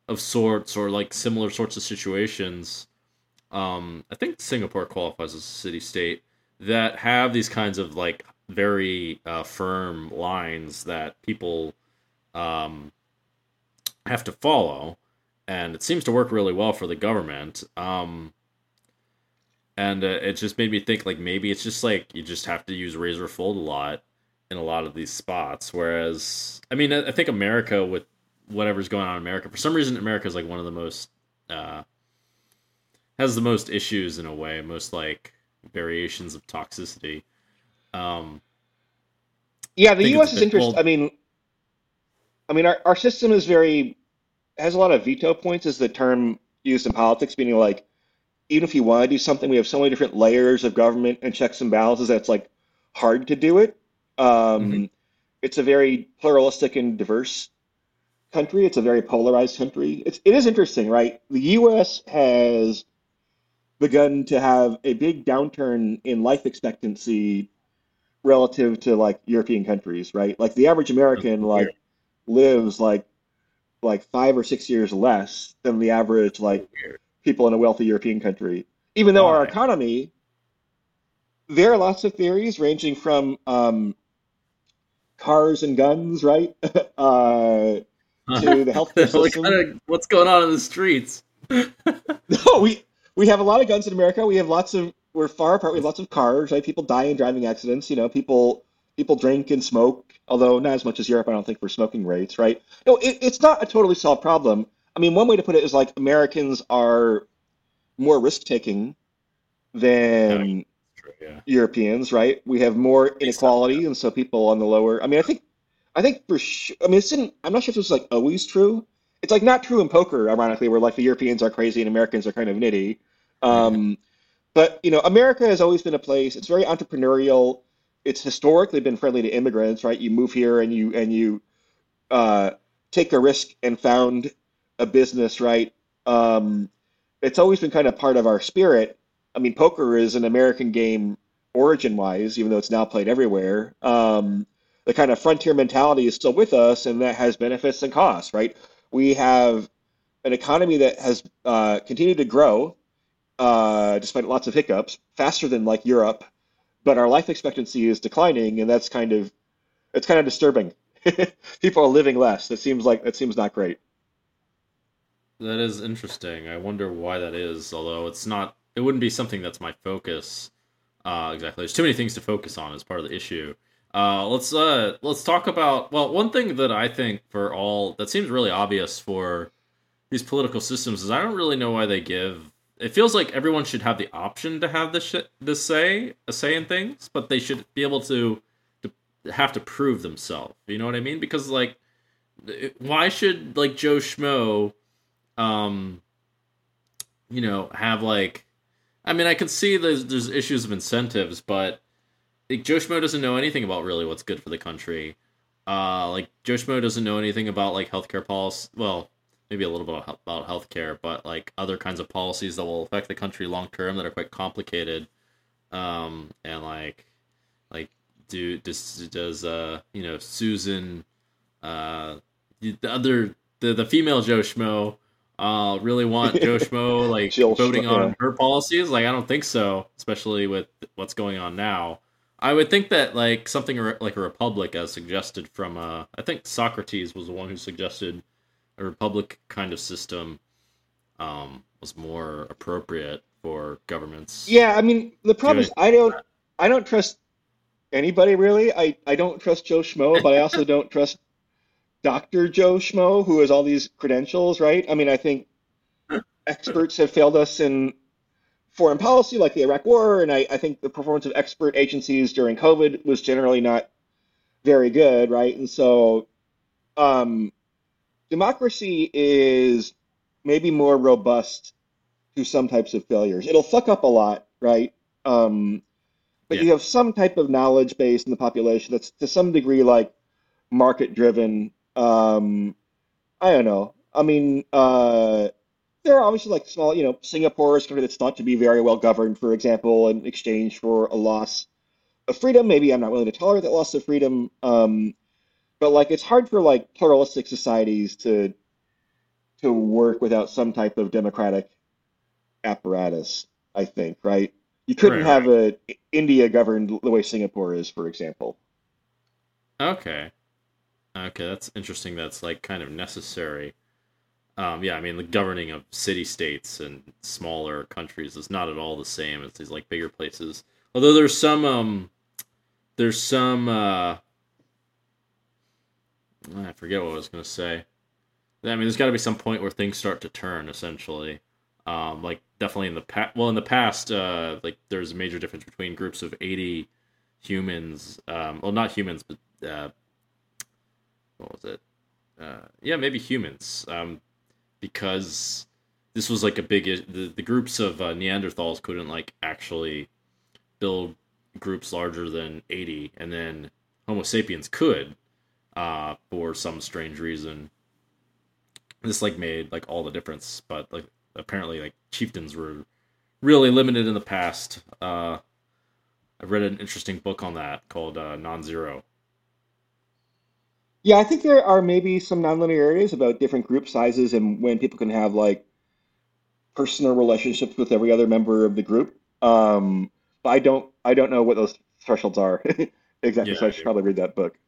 of sorts or like similar sorts of situations. Um, I think Singapore qualifies as a city state that have these kinds of like very uh, firm lines that people um, have to follow, and it seems to work really well for the government. Um, and uh, it just made me think like maybe it's just like you just have to use raise or fold a lot in a lot of these spots. Whereas, I mean, I, I think America with whatever's going on in America, for some reason, America is like one of the most uh, has the most issues in a way, most like variations of toxicity. Um, yeah, the U.S. is interesting. I mean, I mean, our, our system is very has a lot of veto points, is the term used in politics, meaning like even if you want to do something, we have so many different layers of government and checks and balances that's like hard to do it. Um, hmm it's a very pluralistic and diverse country. It's a very polarized country. It's it is interesting, right? The U.S. has begun to have a big downturn in life expectancy relative to like European countries, right? Like the average American like lives like like five or six years less than the average like people in a wealthy European country. Even though our Why? economy, there are lots of theories ranging from um, cars and guns, right, (laughs) uh, to the healthcare (laughs) system. kind of, what's going on in the streets? (laughs) No, we we have a lot of guns in America. We have lots of we're far apart. We have lots of cars, right? People die in driving accidents. You know, people people drink and smoke, although not as much as Europe, I don't think, for smoking rates, right? No, it, it's not a totally solved problem. I mean, one way to put it is like Americans are more risk taking than yeah. Europeans, right? We have more inequality, and so people on the lower. I mean, I think, I think for sure. I mean, it's didn't. I'm not sure if this is like always true. It's like not true in poker, ironically, where like the Europeans are crazy and Americans are kind of nitty. Yeah. Um, but you know, America has always been a place. It's very entrepreneurial. It's historically been friendly to immigrants, right? You move here and you and you uh, take a risk and found a business, right? Um, it's always been kind of part of our spirit. I mean, poker is an American game origin-wise, even though it's now played everywhere. Um, the kind of frontier mentality is still with us, and that has benefits and costs, right? We have an economy that has uh, continued to grow uh, despite lots of hiccups, faster than like Europe, but our life expectancy is declining, and that's kind of it's kind of disturbing. (laughs) People are living less. It seems like that seems not great. That is interesting. I wonder why that is, although it's not it wouldn't be something that's my focus. Uh exactly. There's too many things to focus on as part of the issue. Uh let's uh let's talk about well, one thing that I think for all that seems really obvious for these political systems is I don't really know why they give it feels like everyone should have the option to have this shit this say a say in things, but they should be able to to have to prove themselves. You know what I mean? Because like why should like Joe Schmo um you know have like i mean i can see there's there's issues of incentives but like joe schmo doesn't know anything about really what's good for the country. Uh like joe schmo doesn't know anything about like healthcare policy well maybe a little bit about healthcare but like other kinds of policies that will affect the country long term that are quite complicated. Um and like like do does does uh you know susan uh the other the, the female joe schmo uh really want (laughs) Joe Schmo like Jill voting Schmo, on her policies? Like I don't think so, especially with what's going on now. I would think that like something re- like a republic, as suggested from uh, I think Socrates was the one who suggested a republic kind of system um, was more appropriate for governments. Yeah, I mean, the problem is I don't I don't trust anybody really. I I don't trust Joe Schmo, but I also don't trust Dr. Joe Schmo, who has all these credentials, right? I mean, I think experts have failed us in foreign policy, like the Iraq War, and I, I think the performance of expert agencies during COVID was generally not very good, right? And so, um, democracy is maybe more robust to some types of failures. It'll fuck up a lot, right? Um, but Yeah. you have some type of knowledge base in the population that's to some degree like market driven. Um, I don't know. I mean, uh, there are obviously like small, you know, Singapore is a country that's thought to be very well governed, for example, in exchange for a loss of freedom. Maybe I'm not willing to tolerate that loss of freedom. Um, but like it's hard for like pluralistic societies to to work without some type of democratic apparatus, I think, right? You couldn't Right, have a India governed the way Singapore is, for example. Okay. Okay, that's interesting. That's like kind of necessary. Um, yeah, I mean, the governing of city states and smaller countries is not at all the same as these like bigger places. Although there's some, um, there's some, uh, I forget what I was gonna say. I mean, there's got to be some point where things start to turn. Essentially, um, like definitely in the past. Well, in the past, uh, like there's a major difference between groups of 80 humans. Um, well, not humans, but uh, what was it? Uh, yeah, maybe humans. Um, because this was like a big the, the groups of uh, Neanderthals couldn't like actually build groups larger than 80 and then Homo sapiens could uh, for some strange reason this like made like all the difference but like apparently like chieftains were really limited in the past uh i read an interesting book on that called uh, non-zero Yeah, I think there are maybe some nonlinearities about different group sizes and when people can have like personal relationships with every other member of the group. Um, but I don't I don't know what those thresholds are (laughs) exactly, yeah so I should probably read that book.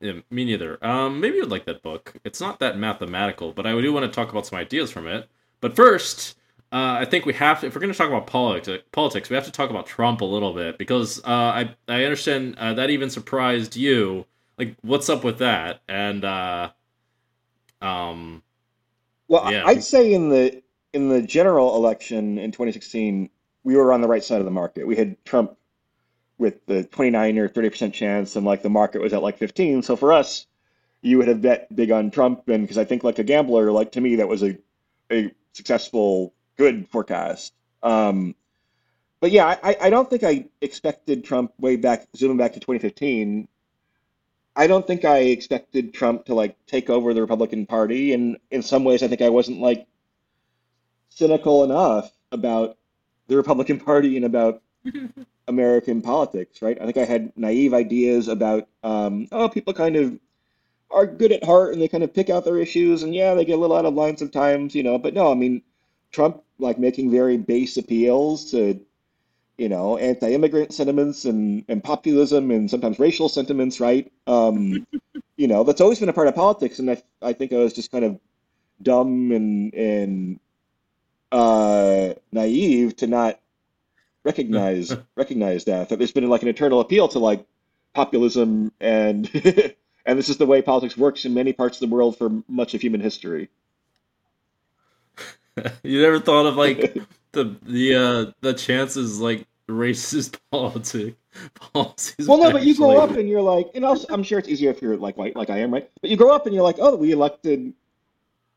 yeah, me neither um maybe you'd like that book it's not that mathematical but i do want to talk about some ideas from it but first uh, I think we have to, if we're going to talk about politics, politics, we have to talk about Trump a little bit because uh, I I understand uh, that even surprised you. Like, what's up with that? And uh, um, Well, yeah, I'd say in the in the general election in 2016, we were on the right side of the market. We had Trump with the 29 or 30% chance, and like the market was at like 15. So for us, you would have bet big on Trump, and because I think like a gambler, like to me, that was a a successful, good forecast. Um, but yeah, I, I don't think I expected Trump way back, zooming back to 2015. I don't think I expected Trump to like take over the Republican Party, and in some ways, I think I wasn't like cynical enough about the Republican (laughs) Party and about (laughs) American politics, right? I think I had naive ideas about, um, oh, people kind of are good at heart and they kind of pick out their issues, and yeah, they get a little out of line sometimes, you know. But no, I mean, Trump like making very base appeals to, you know, anti-immigrant sentiments and and populism and sometimes racial sentiments, right? Um, (laughs) you know, that's always been a part of politics, and I I think I was just kind of dumb and and uh, naive to not recognize (laughs) recognize that that there's been like an eternal appeal to like populism and (laughs) and this is the way politics works in many parts of the world for much of human history. you never thought of like the the uh the chances like racist (laughs) politic policies. Well, no, but you grow up and you're like, and also I'm sure it's easier if you're like white, like I am, right? But you grow up and you're like, oh, we elected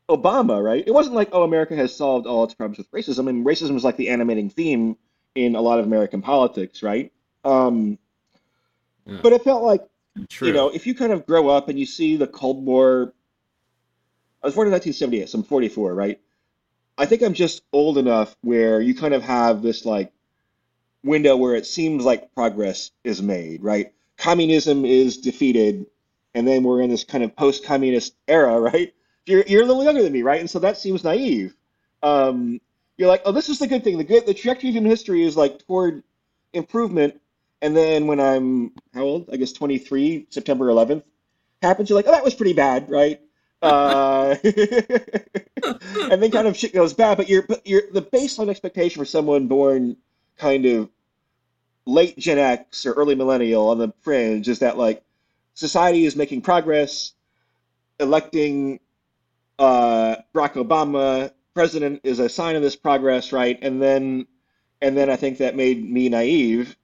Obama, right? It wasn't like, oh, America has solved all its problems with racism, and racism is like the animating theme in a lot of American politics, right? Um, Yeah. but it felt like True. you know, if you kind of grow up and you see the Cold War, I was born in 1978, so I'm 44, right? I think I'm just old enough where you kind of have this like window where it seems like progress is made, right? Communism is defeated, and then we're in this kind of post-communist era, (laughs) right? You're you're a little younger than me, right? And so that seems naive. Um, you're like, oh, this is the good thing. The good, the trajectory of human history is like toward improvement. And then when I'm how old? I guess 23, September 11th happens. You're like, oh, that was pretty bad, right? Uh, (laughs) and then kind of shit goes bad. But you're, but you're the baseline expectation for someone born kind of late Gen X or early millennial on the fringe is that like society is making progress, electing uh, Barack Obama president is a sign of this progress, right? And then, and then I think that made me naive,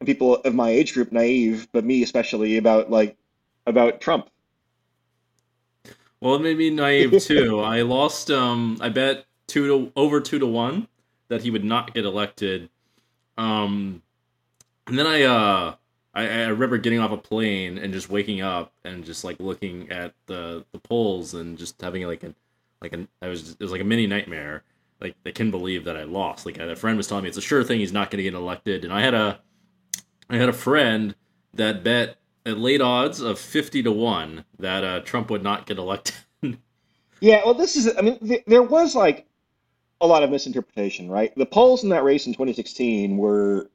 and people of my age group naive, but me especially about like about Trump. Well, it made me naive (laughs) too. I lost. Um, I bet two to over two to one that he would not get elected. Um, and then I, uh, I, I remember getting off a plane and just waking up and just like looking at the the polls and just having like a like an I was it was like a mini nightmare. Like I can't believe that I lost. Like a friend was telling me it's a sure thing he's not going to get elected, and I had a I had a friend that bet at late odds of fifty to one that uh, Trump would not get elected. (laughs) Yeah, well, this is, I mean, th there was like a lot of misinterpretation, right? The polls in that race in 2016 were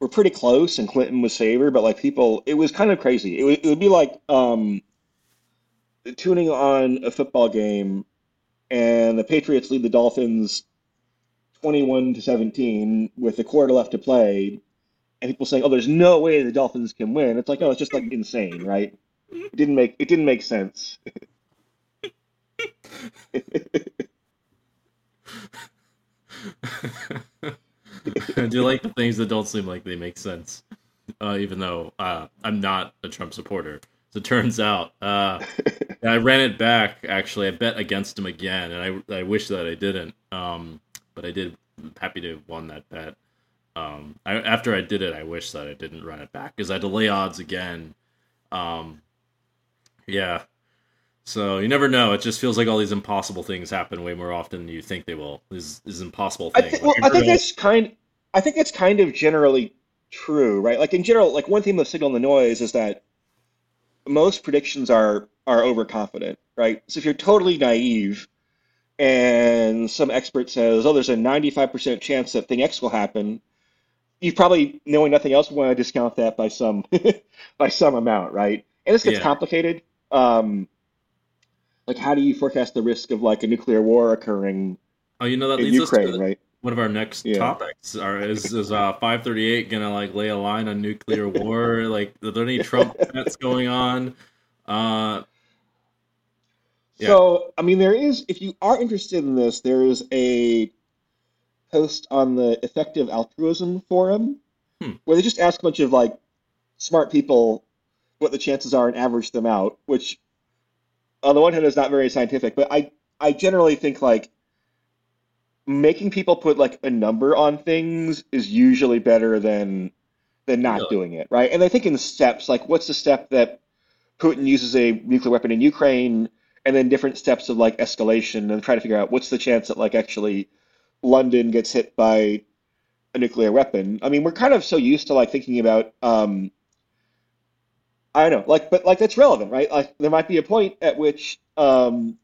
were pretty close, and Clinton was favored, but like people, it was kind of crazy. It would, it would be like um, tuning on a football game, and the Patriots lead the Dolphins 21 to 17 with a quarter left to play, and people saying, "Oh, there's no way the Dolphins can win." It's like, no, it's just like insane, right? It didn't make it didn't make sense. (laughs) (laughs) I do like the things that don't seem like they make sense, uh, even though uh, I'm not a Trump supporter. As it turns out, uh, I ran it back. Actually, I bet against him again, and I I wish that I didn't. Um, but I did happy to have won that bet. Um, I, after I did it, I wish that I didn't run it back because I had to lay odds again. Um, yeah. So you never know. It just feels like all these impossible things happen way more often than you think they will. These these impossible I things. think, well, Like, I think that's kind. I think it's kind of generally true, right? Like in general, like one theme of Signal and the Noise is that most predictions are are overconfident, right? So if you're totally naive and some expert says, "Oh, there's a 95% chance that thing X will happen," you probably, knowing nothing else, want to discount that by some (laughs) by some amount, right? And this gets Yeah. complicated. Um, like, how do you forecast the risk of like a nuclear war occurring Oh, you know that leads us to right? one of our next Yeah. topics. Are, is is uh, 538 gonna like lay a line on nuclear (laughs) war? like, are there any Trump bets going on? Uh, Yeah. So, I mean, there is, if you are interested in this, there is a post on the Effective Altruism Forum Hmm. where they just ask a bunch of like smart people what the chances are and average them out, which on the one hand it's not very scientific, but I, I generally think like making people put like a number on things is usually better than than not doing it, right? And I think in steps, like what's the step that Putin uses a nuclear weapon in Ukraine, and then different steps of like escalation and try to figure out what's the chance that like actually London gets hit by a nuclear weapon. I mean, we're kind of so used to like thinking about um I don't know, like but like that's relevant, right? Like there might be a point at which um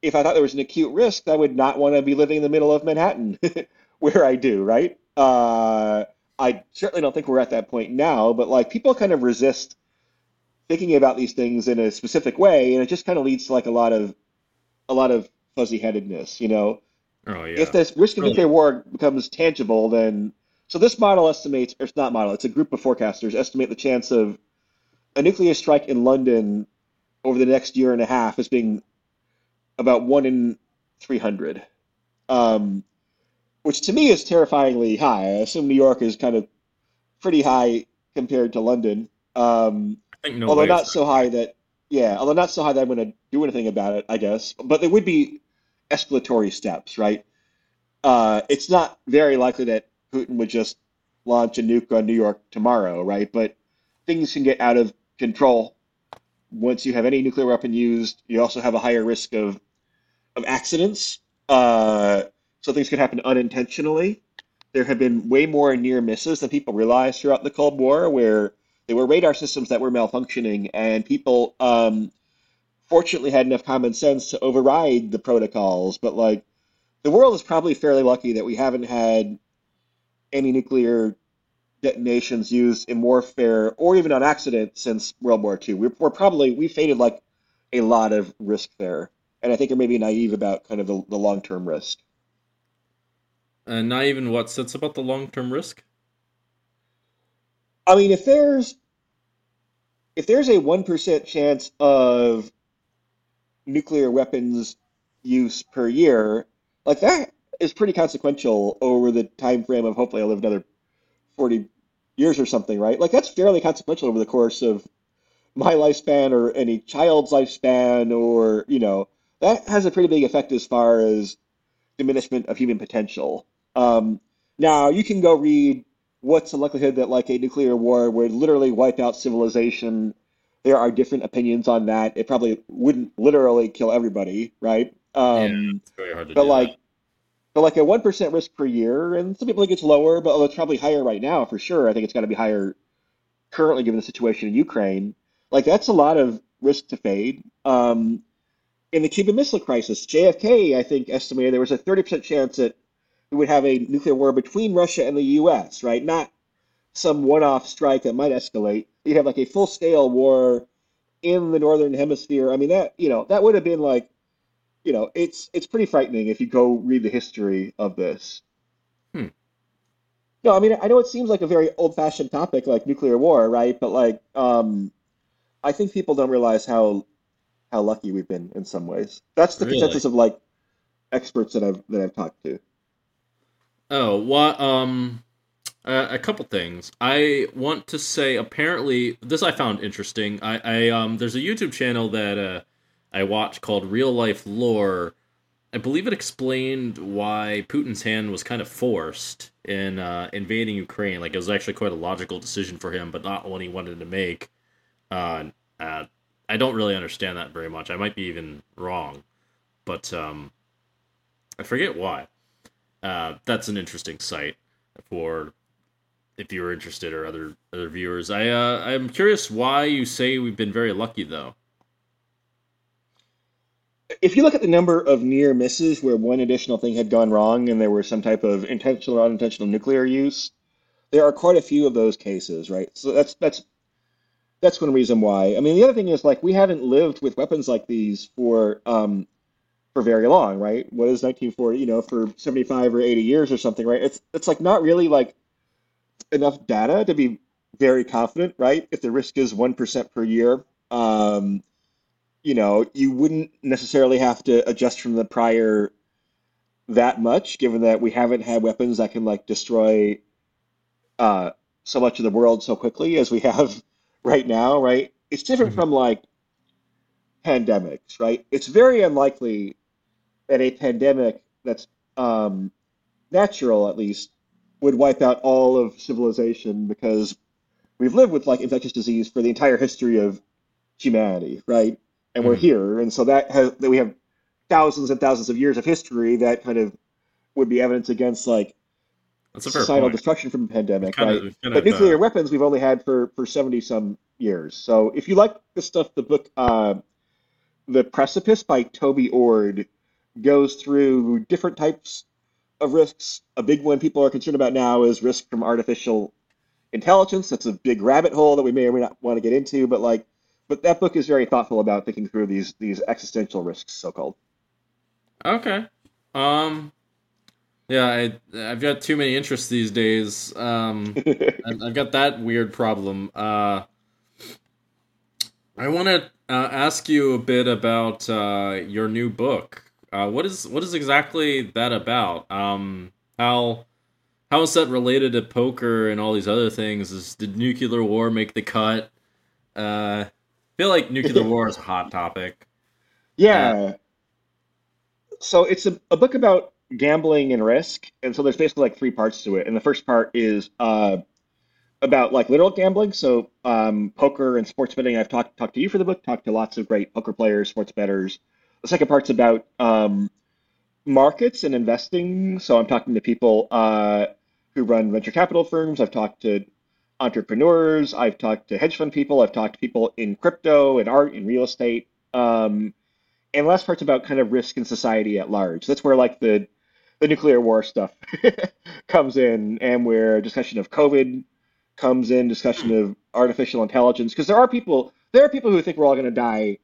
if I thought there was an acute risk, I would not want to be living in the middle of Manhattan (laughs) where I do, right? Uh I certainly don't think we're at that point now, but like people kind of resist thinking about these things in a specific way, and it just kind of leads to like a lot of a lot of fuzzy-headedness, you know. oh yeah. If this risk of nuclear war becomes tangible, then so this model estimates, or it's not model, it's a group of forecasters estimate the chance of a nuclear strike in London over the next year and a half as being about one in 300, um, which to me is terrifyingly high. I assume New York is kind of pretty high compared to London. Um, I think no although not so high that yeah, although not so high that I'm going to do anything about it, I guess. But there would be escalatory steps, right? Uh, it's not very likely that Putin would just launch a nuke on New York tomorrow, right? But things can get out of control once you have any nuclear weapon used. You also have a higher risk of of accidents, uh, so things can happen unintentionally. There have been way more near misses than people realize throughout the Cold War, where there were radar systems that were malfunctioning, and people um, fortunately had enough common sense to override the protocols. But like, the world is probably fairly lucky that we haven't had any nuclear detonations used in warfare or even on accident since World War II. We're, we're probably we faded like a lot of risk there, and I think are maybe naive about kind of the, the long term risk. uh, not even what sits about the long term risk. I mean, if there's if there's a one percent chance of nuclear weapons use per year, like that is pretty consequential over the time frame of hopefully I'll live another forty years or something, right? Like that's fairly consequential over the course of my lifespan or any child's lifespan, or you know, that has a pretty big effect as far as diminishment of human potential. Um, now you can go read what's the likelihood that like a nuclear war would literally wipe out civilization. There are different opinions on that. It probably wouldn't literally kill everybody, right? Um, It's very hard to but like, but like a one percent risk per year, and some people think it's lower, but although it's probably higher right now for sure. I think it's got to be higher currently given the situation in Ukraine. Like that's a lot of risk to fade. Um, in the Cuban Missile Crisis, JFK I think estimated there was a thirty percent chance that we would have a nuclear war between Russia and the U.S. Right, not some one-off strike that might escalate. You'd have like a full-scale war in the northern hemisphere. I mean that you know that would have been like you know, it's it's pretty frightening if you go read the history of this. Hmm. No, I mean, I know it seems like a very old-fashioned topic, like nuclear war, right? But like, um, I think people don't realize how how lucky we've been in some ways. That's the Really? consensus of like experts that I've that I've talked to. Oh, what? Um, uh, a couple things. I want to say. Apparently, this I found interesting. I, I um, there's a YouTube channel that uh, I watched called RealLifeLore, I believe it explained why Putin's hand was kind of forced in uh, invading Ukraine. Like it was actually quite a logical decision for him, but not one he wanted to make. Uh, uh, I don't really understand that very much. I might be even wrong, but um, I forget why. Uh, that's an interesting site for if you're interested or other other viewers. I uh, I'm curious why you say we've been very lucky though. If you look at the number of near misses where one additional thing had gone wrong and there was some type of intentional or unintentional nuclear use, there are quite a few of those cases, right? So that's that's that's one reason why. I mean, the other thing is like we haven't lived with weapons like these for um, for very long, right? What is 1940? You know, for 75 or 80 years or something, right? It's it's like not really like enough data to be very confident, right? If the risk is 1% per year, um, you know, you wouldn't necessarily have to adjust from the prior that much, given that we haven't had weapons that can like destroy uh, so much of the world so quickly as we have (laughs) right now, right? It's different mm-hmm. from like pandemics, right? It's very unlikely that a pandemic that's um, natural, at least, would wipe out all of civilization because we've lived with like infectious disease for the entire history of humanity, right? And we're mm-hmm. here, and so that has that we have thousands and thousands of years of history that kind of would be evidence against like societal point. destruction from a pandemic, right? Of, but nuclear weapons we've only had for for seventy some years. So if you like the stuff, the book, uh, "The Precipice" by Toby Ord goes through different types of risks. A big one people are concerned about now is risk from artificial intelligence. That's a big rabbit hole that we may or may not want to get into, but like, but that book is very thoughtful about thinking through these these existential risks, so called. Okay. Um. Yeah, I I've got too many interests these days. Um, (laughs) I've got that weird problem. Uh, I want to uh, ask you a bit about uh, your new book. Uh, what is what is exactly that about? Um, how how is that related to poker and all these other things? Is did nuclear war make the cut? Uh, feel like nuclear (laughs) war is a hot topic. Yeah. Uh, so it's a, a book about gambling and risk, and so there's basically like three parts to it. And the first part is uh, about like literal gambling. So um, poker and sports betting. I've talked talked to you for the book. Talked to lots of great poker players, sports bettors the second part's about um, markets and investing. So I'm talking to people uh, who run venture capital firms. I've talked to entrepreneurs. I've talked to hedge fund people. I've talked to people in crypto and art and real estate. Um, and last part's about kind of risk in society at large. That's where like the the nuclear war stuff (laughs) comes in, and where discussion of COVID comes in, discussion of artificial intelligence, because there are people there are people who think we're all going to die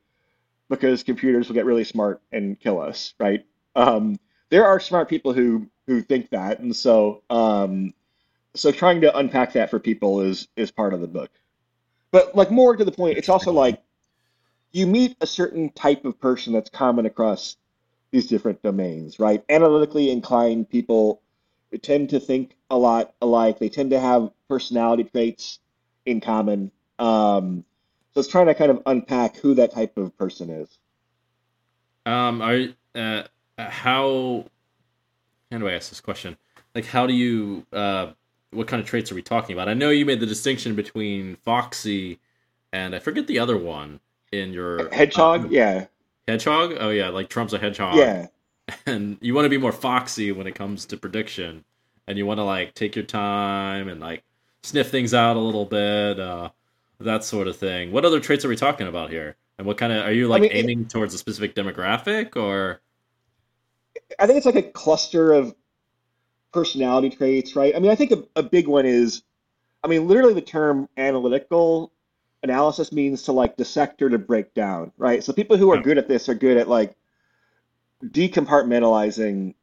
because computers will get really smart and kill us, right? Um, there are smart people who who think that, and so um, so trying to unpack that for people is is part of the book. But like more to the point, it's also like you meet a certain type of person that's common across these different domains, right? Analytically inclined people tend to think a lot alike. They tend to have personality traits in common. Um, so it's trying to kind of unpack who that type of person is. Um, are uh, how? How do I ask this question? Like, how do you? Uh, what kind of traits are we talking about? I know you made the distinction between Foxy and I forget the other one in your hedgehog. Uh, yeah, hedgehog. Oh yeah, like Trump's a hedgehog. Yeah, (laughs) and you want to be more foxy when it comes to prediction, and you want to like take your time and like sniff things out a little bit. Uh, that sort of thing. What other traits are we talking about here? And what kind of are you like I mean, aiming it, towards a specific demographic or? I think it's like a cluster of personality traits, right? I mean, I think a, a big one is, I mean, literally the term analytical analysis means to like dissect or to break down, right? So people who are good at this are good at like decompartmentalizing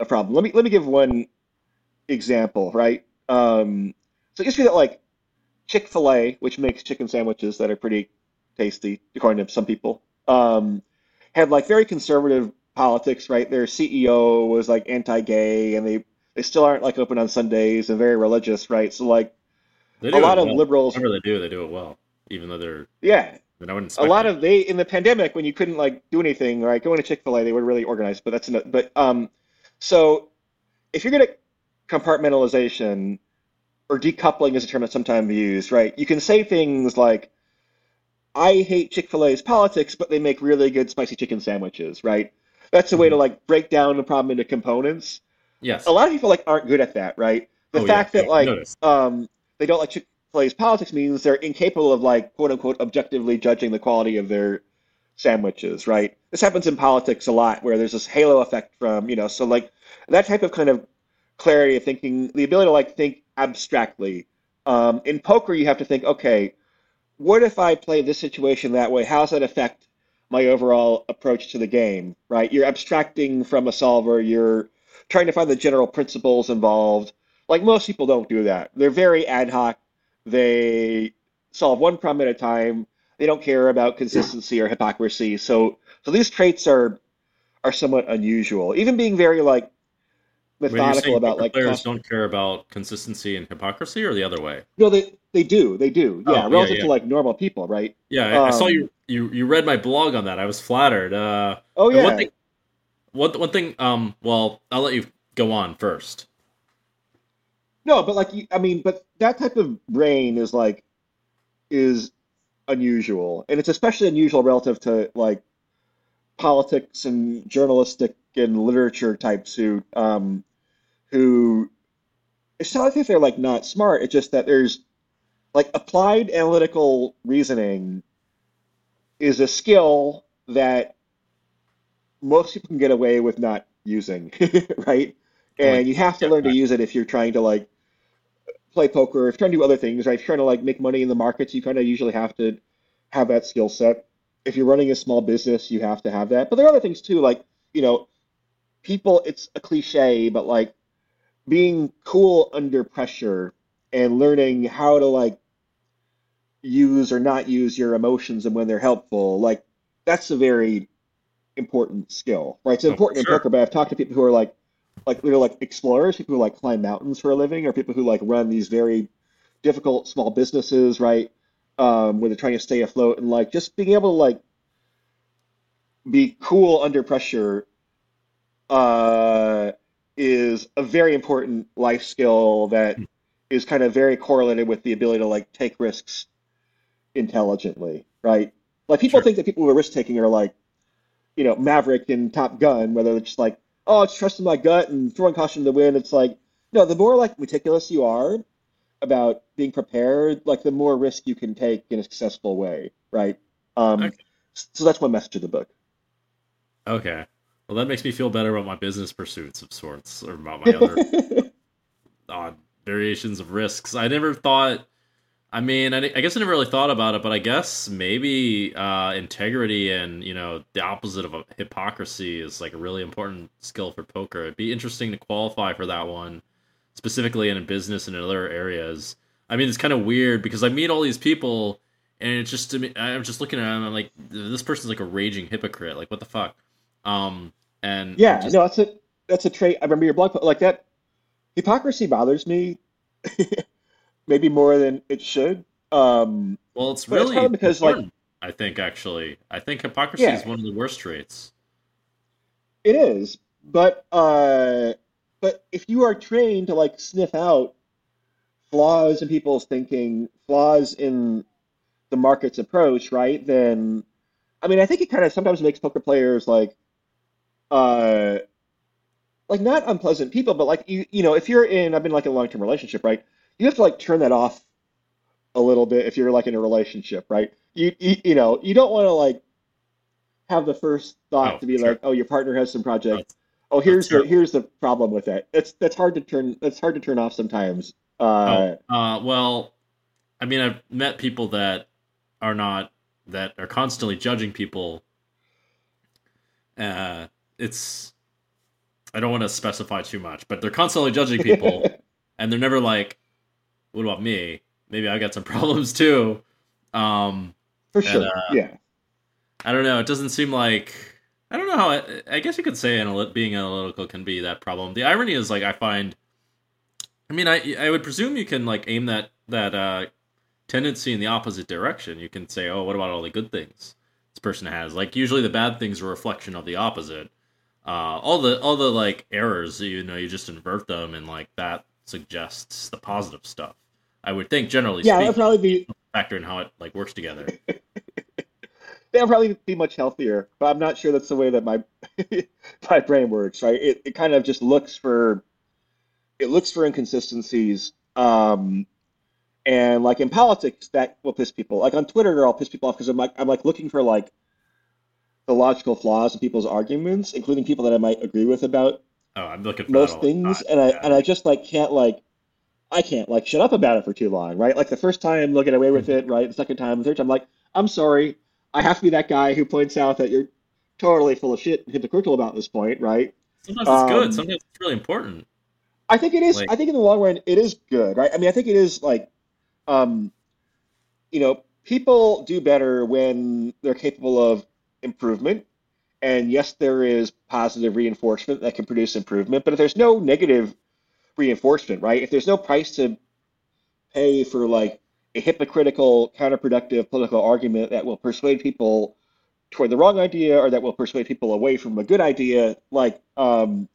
a problem. Let me let me give one example, right? Um, so to be that like Chick Fil A, which makes chicken sandwiches that are pretty tasty, according to some people, um, had like very conservative politics. Right, their CEO was like anti-gay, and they they still aren't like open on Sundays and very religious. Right, so like a lot of well. liberals. Whatever they do, they do it well, even though they're yeah. then I wouldn't. a lot of they in the pandemic when you couldn't like do anything, right? Going to Chick Fil A, they were really organized, but that's not. But um, so if you're gonna compartmentalization or decoupling is a term that's sometimes used, right? You can say things like, "I hate Chick Fil A's politics, but they make really good spicy chicken sandwiches," right? That's a way to Mhm. like break down the problem into components. Yes. A lot of people like aren't good at that, right? The Oh, fact yeah, that like um, they don't like Chick Fil A's politics means they're incapable of like quote unquote objectively judging the quality of their sandwiches, right? This happens in politics a lot where there's this halo effect from, you know, so like that type of kind of clarity of thinking, the ability to like think abstractly. Um, in poker, you have to think, okay, what if I play this situation that way? How does that affect my overall approach to the game, right? You're abstracting from a solver, you're trying to find the general principles involved. Like most people don't do that. They're very ad hoc. They solve one problem at a time. They don't care about consistency or hypocrisy. So so these traits are are somewhat unusual. Even being very like methodical about like players don't care about consistency and hypocrisy, or the other way. no, they they do, they do. Oh, Yeah, yeah, relative yeah. to like normal people, right? Yeah, I, I saw Um, you, you. You read my blog on that. I was flattered. Uh, Oh yeah. One thing. One, one thing. Um. Well, I'll let you go on first. No, but like I mean, but that type of brain is like is unusual, and it's especially unusual relative to like politics and journalistic and literature types who um who it's not like they're like not smart. It's just that there's like applied analytical reasoning is a skill that most people can get away with not using, (laughs) right? And you have to learn to use it if you're trying to like play poker, if you're trying to do other things, right? If you're trying to like make money in the markets, you kind of usually have to have that skill set. If you're running a small business, you have to have that. But there are other things too, like, you know, people, it's a cliche, but like being cool under pressure and learning how to like use or not use your emotions and when they're helpful, like that's a very important skill, right? It's Oh, important sure. in poker, but I've talked to people who are like, like they're like explorers, people who like climb mountains for a living, or people who like run these very difficult small businesses, right? Um, where they're trying to stay afloat and like just being able to like be cool under pressure uh, is a very important life skill that is kind of very correlated with the ability to like take risks intelligently, right? Like people Sure. think that people who are risk taking are like, you know, Maverick and Top Gun, where they're just like, oh, it's trusting my gut and throwing caution to the wind. It's like, no, the more like meticulous you are about being prepared, like the more risk you can take in a successful way, right? Um, Okay. so that's one message of the book. Okay. Well, that makes me feel better about my business pursuits of sorts, or about my (laughs) other odd variations of risks. I never thought. I mean, I, I guess I never really thought about it, but I guess maybe uh, integrity and you know the opposite of a hypocrisy is like a really important skill for poker. It'd be interesting to qualify for that one specifically in a business and in other areas. I mean, it's kind of weird because I meet all these people, and it's just to me, I'm just looking at them. I'm like, this person's like a raging hypocrite. Like, what the fuck? Um, and Yeah, just- no, that's a that's a trait. I remember your blog post like that. Hypocrisy bothers me, (laughs) maybe more than it should. Um, Well, it's But it's really because, like- I think actually, I think hypocrisy Yeah. is one of the worst traits. it is, but uh, but if you are trained to like sniff out flaws in people's thinking, flaws in the market's approach, right? Then, I mean, I think it kind of sometimes makes poker players like, uh, like not unpleasant people, but like you, you know, if you're in, I've been like in a long-term relationship, right? You have to like turn that off a little bit if you're like in a relationship, right? You, you, you know, you don't want to like have the first thought Oh, to be sure. like, oh, your partner has some project. That's- Oh, here's the here's the problem with that. It's that's hard to turn. That's hard to turn off sometimes. Uh, oh, uh, well, I mean, I've met people that are not that are constantly judging people. Uh, it's I don't want to specify too much, but they're constantly judging people, (laughs) and they're never like, "What about me? Maybe I got some (laughs) problems too." Um, for and, sure. uh, yeah. I don't know. It doesn't seem like I don't know how. I, I guess you could say analy- being analytical can be that problem. The irony is like I find. I mean, I I would presume you can like aim that that uh tendency in the opposite direction. You can say, "Oh, what about all the good things this person has?" Like usually the bad things are a reflection of the opposite. Uh, all the all the like errors, you know, you just invert them, and like that suggests the positive stuff. I would think, generally Yeah, speaking, that'd probably be factor in how it like works together. (laughs) They'll probably be much healthier. But I'm not sure that's the way that my (laughs) my brain works. Right? It it kind of just looks for it looks for inconsistencies. Um, and like in politics, that will piss people. Like on Twitter, I'll piss people off because I'm like I'm like looking for like the logical flaws in people's arguments, including people that I might agree with about Oh, I'm looking for most things, and I Yeah. and I just like can't like I can't like shut up about it for too long, right? Like the first time, they'll get away with it, right? The second time, the third time, like I'm sorry, I have to be that guy who points out that you're totally full of shit and hypocritical about this point, right? Sometimes it's good. Um, Sometimes it's really important. I think it is. Like- I think in the long run, it is good, right? I mean, I think it is like, um, you know, people do better when they're capable of improvement. And yes, there is positive reinforcement that can produce improvement, but if there's no negative reinforcement, right? If there's no price to pay for like a hypocritical, counterproductive political argument that will persuade people toward the wrong idea or that will persuade people away from a good idea, like, um,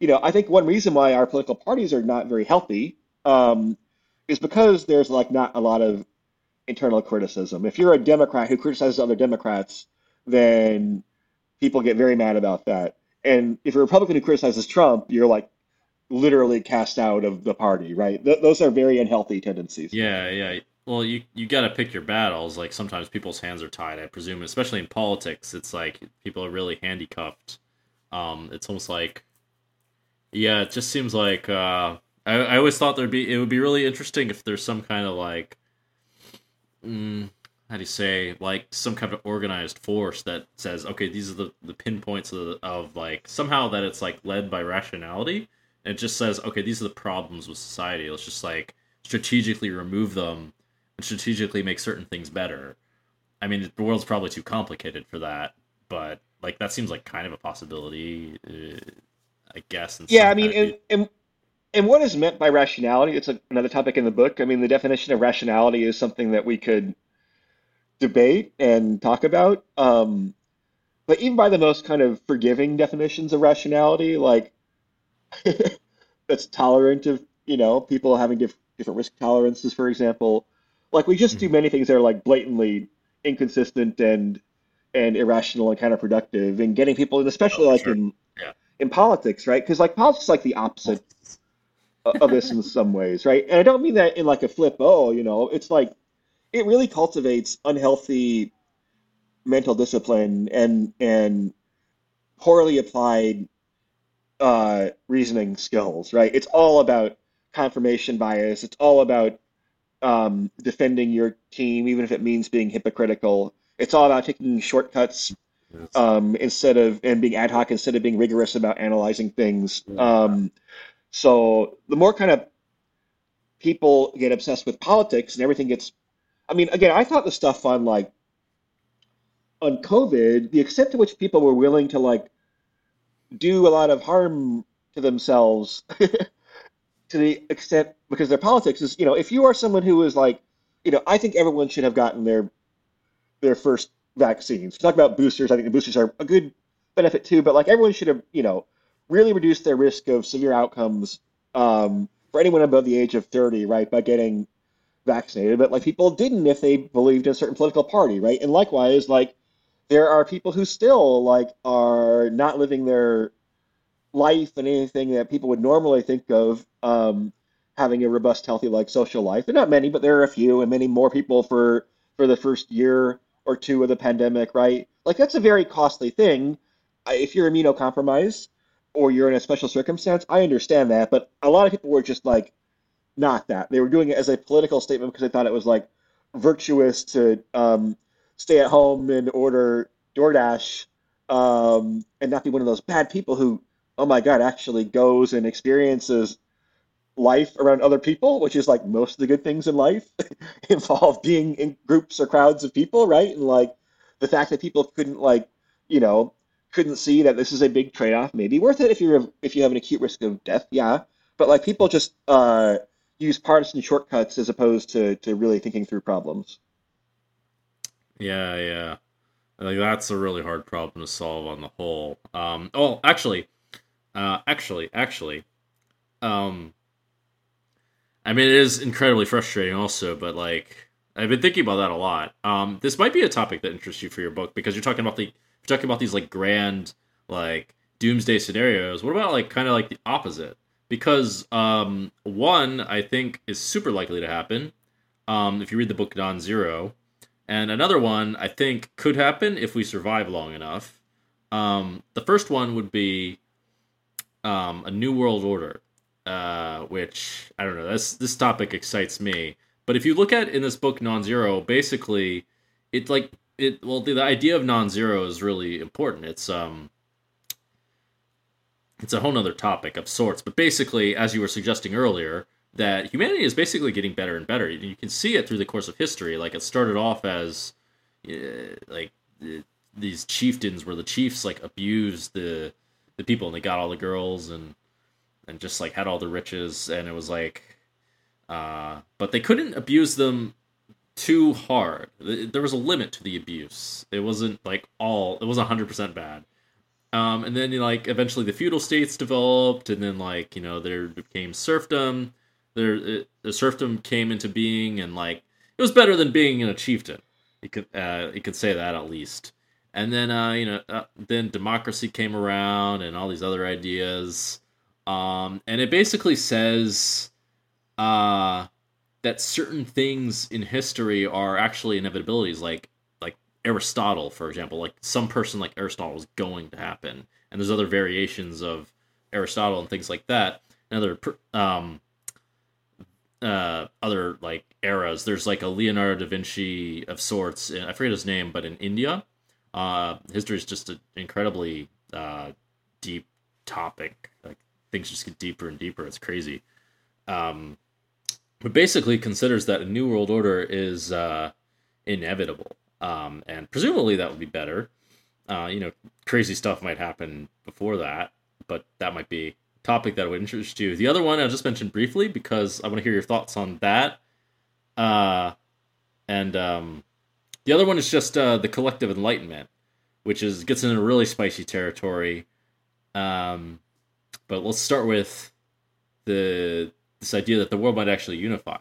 you know, I think one reason why our political parties are not very healthy um, is because there's like not a lot of internal criticism. If you're a Democrat who criticizes other Democrats, then people get very mad about that. And if you're a Republican who criticizes Trump, you're like literally cast out of the party, right? Th- those are very unhealthy tendencies. Yeah, yeah. Well, you you got to pick your battles. Like sometimes people's hands are tied. I presume, especially in politics, it's like people are really handicuffed. Um, it's almost like, yeah, it just seems like uh, I I always thought there'd be it would be really interesting if there's some kind of like, mm, how do you say like some kind of organized force that says okay these are the the pinpoints of, of like somehow that it's like led by rationality and it just says okay these are the problems with society let's just like strategically remove them and strategically make certain things better. I mean, the world's probably too complicated for that, but like that seems like kind of a possibility, uh, I guess. Yeah, I mean, and, and and what is meant by rationality? It's a, another topic in the book. I mean, the definition of rationality is something that we could debate and talk about. Um, but even by the most kind of forgiving definitions of rationality, like (laughs) that's tolerant of, you know, people having diff different risk tolerances, for example. Like we just do mm-hmm. many things that are like blatantly inconsistent and and irrational and counterproductive, and getting people, and especially Oh, like sure. in Yeah. in politics, right? Because like politics is like the opposite of this in (laughs) some ways, right? And I don't mean that in like a flip, oh, you know, it's like it really cultivates unhealthy mental discipline and and poorly applied uh, reasoning skills, right? It's all about confirmation bias. It's all about um, defending your team, even if it means being hypocritical. It's all about taking shortcuts um, instead of and being ad hoc instead of being rigorous about analyzing things. Um, so the more kind of people get obsessed with politics and everything gets, I mean, again, I thought the stuff on like on COVID, the extent to which people were willing to like do a lot of harm to themselves (laughs) to the extent because their politics is, you know, if you are someone who is like, you know, I think everyone should have gotten their their first vaccines. Talk about boosters. I think the boosters are a good benefit too, but like everyone should have, you know, really reduced their risk of severe outcomes um, for anyone above the age of 30, right, by getting vaccinated. But like people didn't if they believed in a certain political party, right? And likewise, like there are people who still like are not living their life and anything that people would normally think of um, having a robust, healthy, like social life. There are not many, but there are a few, and many more people for for the first year or two of the pandemic, right? Like that's a very costly thing. If you're immunocompromised or you're in a special circumstance, I understand that, but a lot of people were just like not that. They were doing it as a political statement because they thought it was like virtuous to um, stay at home and order DoorDash um, and not be one of those bad people who, oh my God, actually goes and experiences life around other people, which is like most of the good things in life (laughs) involve being in groups or crowds of people, right? And like the fact that people couldn't like, you know, couldn't see that this is a big trade-off, maybe worth it if you're if you have an acute risk of death, yeah. But like people just uh use partisan shortcuts as opposed to to really thinking through problems. Yeah, yeah. Like that's a really hard problem to solve on the whole. Um, oh, actually, uh, actually, actually, um, I mean, it is incredibly frustrating, also. But like, I've been thinking about that a lot. Um, this might be a topic that interests you for your book because you're talking about the you're talking about these like grand like doomsday scenarios. What about like kind of like the opposite? Because um, one I think is super likely to happen. Um, if you read the book Non-Zero, and another one I think could happen if we survive long enough. Um, the first one would be um, a new world order, uh, which I don't know. This this topic excites me. But if you look at in this book Non-Zero, basically, it's like it. Well, the, the idea of non-zero is really important. It's um, it's a whole nother topic of sorts. But basically, as you were suggesting earlier, that humanity is basically getting better and better. You can see it through the course of history. Like it started off as uh, like these chieftains where the chiefs like abused the the people and they got all the girls and and just like had all the riches and it was like uh but they couldn't abuse them too hard. There was a limit to the abuse. It wasn't like all it was 100% bad. Um, and then like eventually the feudal states developed, and then like you know there became serfdom. There it, the serfdom came into being, and like it was better than being in a chieftain. You could uh, you could say that at least. And then uh, you know uh, then democracy came around, and all these other ideas. Um, and it basically says uh, that certain things in history are actually inevitabilities, like like Aristotle, for example, like some person like Aristotle is going to happen, and there's other variations of Aristotle and things like that. And other um, uh, other like eras. There's like a Leonardo da Vinci of sorts. I forget his name, but in India, uh, history is just an incredibly uh, deep topic. Like things just get deeper and deeper. It's crazy. Um, but basically considers that a new world order is uh, inevitable um, and presumably that would be better. Uh, you know, crazy stuff might happen before that, but that might be topic that would interest you. The other one I'll just mention briefly because I want to hear your thoughts on that. Uh, and um, the other one is just uh, the collective enlightenment, which is gets into really spicy territory. Um, but let's start with the this idea that the world might actually unify.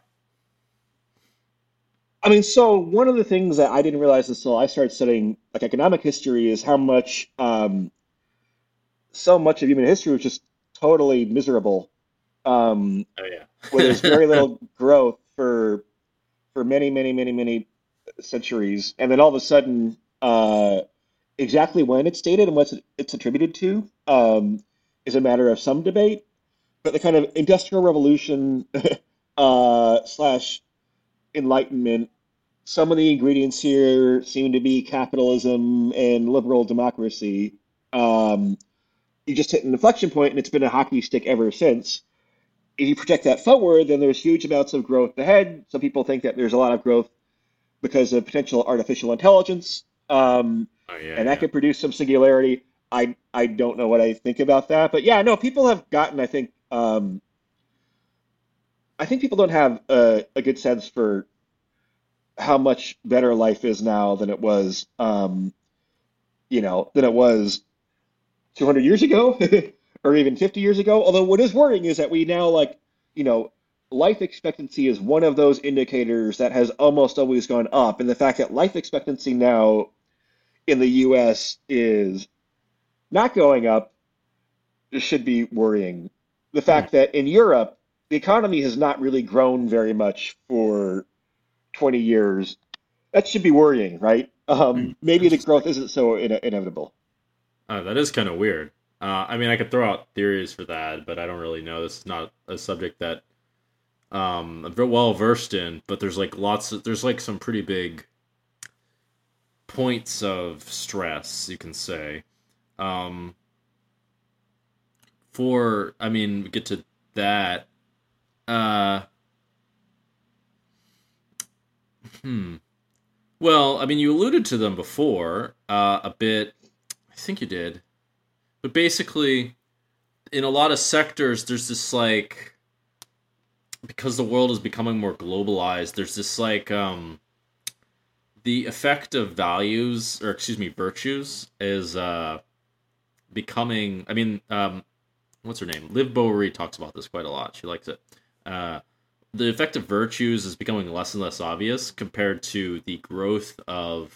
I mean, so one of the things that I didn't realize until I started studying like economic history is how much, um, so much of human history was just totally miserable. Um, oh yeah, where there's very (laughs) little growth for for many, many, many, many centuries, and then all of a sudden, uh, exactly when it's dated and what it's attributed to um, is a matter of some debate. But the kind of industrial revolution (laughs) uh, slash enlightenment some of the ingredients here seem to be capitalism and liberal democracy. Um, you just hit an inflection point, and it's been a hockey stick ever since. If you project that forward, then there's huge amounts of growth ahead. Some people think that there's a lot of growth because of potential artificial intelligence, um, oh, yeah, and that yeah. could produce some singularity. I I don't know what I think about that, but yeah, no, people have gotten. I think um, I think people don't have a, a good sense for how much better life is now than it was, um, you know, than it was 200 years ago (laughs) or even 50 years ago. Although what is worrying is that we now like, you know, life expectancy is one of those indicators that has almost always gone up, and the fact that life expectancy now in the U.S. is not going up should be worrying. The fact that in Europe the economy has not really grown very much for 20 years, that should be worrying, right? Um, hmm. maybe the growth isn't so in- inevitable. Uh, that is kind of weird. Uh, I mean, I could throw out theories for that, but I don't really know. This is not a subject that um, I'm well versed in. But there's like lots of there's like some pretty big points of stress, you can say. Um, for I mean, we get to that. Uh, Hmm. Well, I mean, you alluded to them before uh, a bit. I think you did, but basically, in a lot of sectors, there's this like because the world is becoming more globalized, there's this like um, the effect of values or excuse me virtues is uh, becoming. I mean, um, what's her name? Liv Boeree talks about this quite a lot. She likes it. Uh, the effect of virtues is becoming less and less obvious compared to the growth of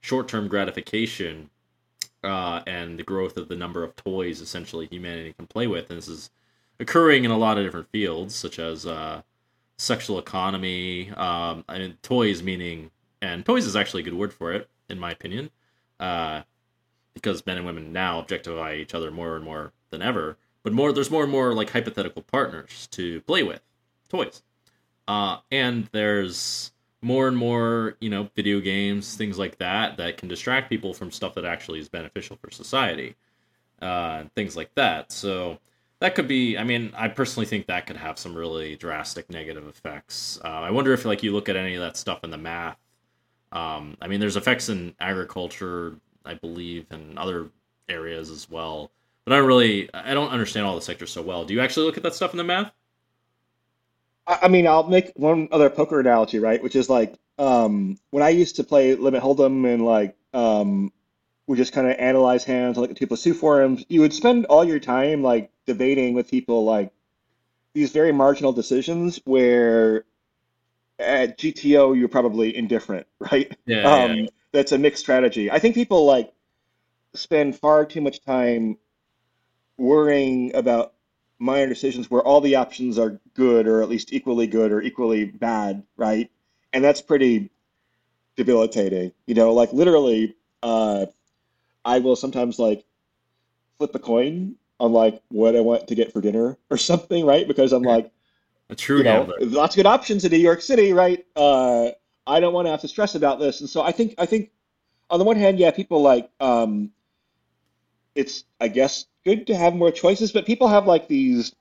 short-term gratification uh, and the growth of the number of toys essentially humanity can play with. And this is occurring in a lot of different fields, such as uh, sexual economy. Um, I mean, toys meaning, and toys is actually a good word for it, in my opinion, uh, because men and women now objectify each other more and more than ever. But more, there's more and more like hypothetical partners to play with, toys, uh, and there's more and more, you know, video games, things like that, that can distract people from stuff that actually is beneficial for society, uh, things like that. So that could be. I mean, I personally think that could have some really drastic negative effects. Uh, I wonder if, like, you look at any of that stuff in the math. Um, I mean, there's effects in agriculture, I believe, and other areas as well. But I really, I don't understand all the sectors so well. Do you actually look at that stuff in the math? I mean, I'll make one other poker analogy, right? Which is like um, when I used to play Limit Hold'em and like um, we just kind of analyze hands on like the two plus two forums. You would spend all your time like debating with people like these very marginal decisions where at GTO you're probably indifferent, (laughs) right? Yeah, Um, yeah. that's a mixed strategy. I think people like spend far too much time worrying about minor decisions where all the options are good or at least equally good or equally bad, right? And that's pretty debilitating. You know, like literally, uh, I will sometimes like flip a coin on like what I want to get for dinner or something, right? Because I'm like, A true you know, gambler. lots of good options in New York City, right? Uh, I don't want to have to stress about this, and so I think I think on the one hand, yeah, people like um, it's I guess good to have more choices, but people have like these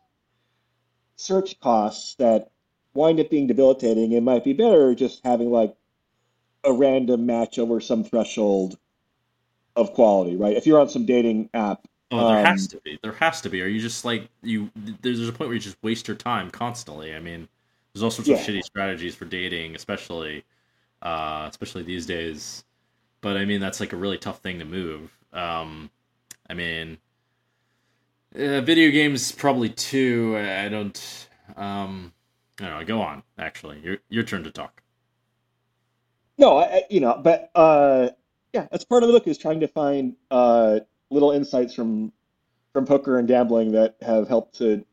search costs that wind up being debilitating. It might be better just having like a random match over some threshold of quality, right? If you're on some dating app, Oh, there um, has to be. There has to be. Are you just like you? There's, there's a point where you just waste your time constantly. I mean, there's all sorts of shitty strategies for dating, especially, uh, especially these days. But I mean, that's like a really tough thing to move. Um, I mean, uh, video games probably too. I don't. Um, I don't know. Go on. Actually, your your turn to talk. No, I- you know, but uh, yeah, that's part of the book is trying to find uh, little insights from from poker and gambling that have helped to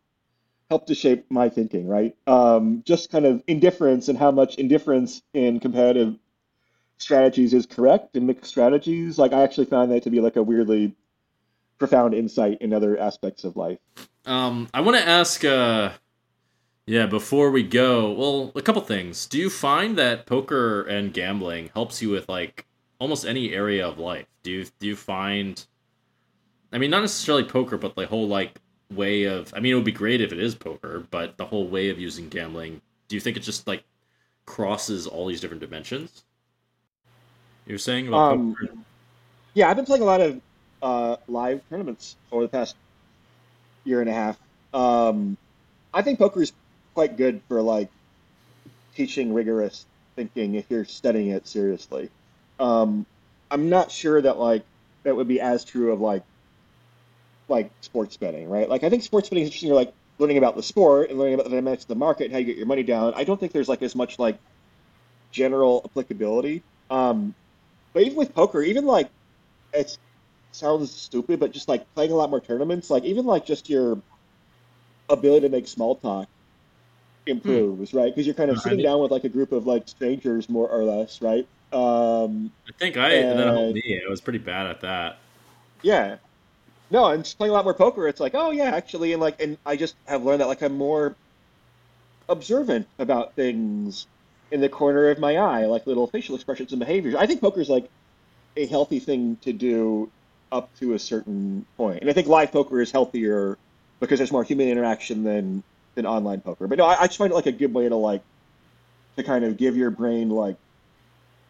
help to shape my thinking, right? Um, just kind of indifference and how much indifference in competitive strategies is correct and mixed strategies. Like I actually found that to be like a weirdly profound insight in other aspects of life. Um, I want to ask. Uh, yeah, before we go, well, a couple things. Do you find that poker and gambling helps you with like almost any area of life? Do you do you find? I mean, not necessarily poker, but the whole like way of. I mean, it would be great if it is poker, but the whole way of using gambling. Do you think it just like crosses all these different dimensions? You're saying about Um, poker? Yeah, I've been playing a lot of uh, live tournaments over the past year and a half. Um, I think poker is quite good for like teaching rigorous thinking if you're studying it seriously. Um, I'm not sure that like that would be as true of like like sports betting, right? Like I think sports betting is interesting. You're like learning about the sport and learning about the dynamics of the market and how you get your money down. I don't think there's like as much like general applicability. Um, but even with poker, even like it sounds stupid, but just like playing a lot more tournaments, like even like just your ability to make small talk improves, right? Because you're kind of sitting down with like a group of like strangers, more or less, right? Um, I think I that uh, helped me. I was pretty bad at that. yeah, no, and just playing a lot more poker, it's like, oh yeah, actually, and like, and I just have learned that like I'm more observant about things in the corner of my eye, like little facial expressions and behaviors. I think poker's like a healthy thing to do up to a certain point, and I think live poker is healthier because there's more human interaction than than online poker. But no, I, I just find it like a good way to like to kind of give your brain like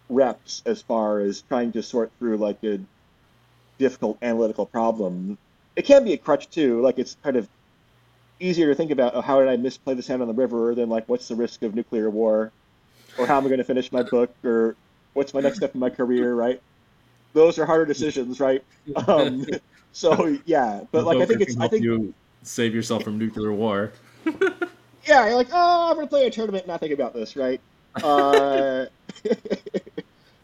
reps as far as trying to sort through like a difficult analytical problem. It can be a crutch too, like it's kind of easier to think about oh, how did I misplay this hand on the river than like what's the risk of nuclear war, or how am I going to finish my book, or what's my next step in my career, right? Those are harder decisions, right? (laughs) Um, so yeah, but like I think it's I think you save yourself from nuclear war. (laughs) yeah, you're like oh I'm gonna play a tournament and not think about this, right? Uh, (laughs)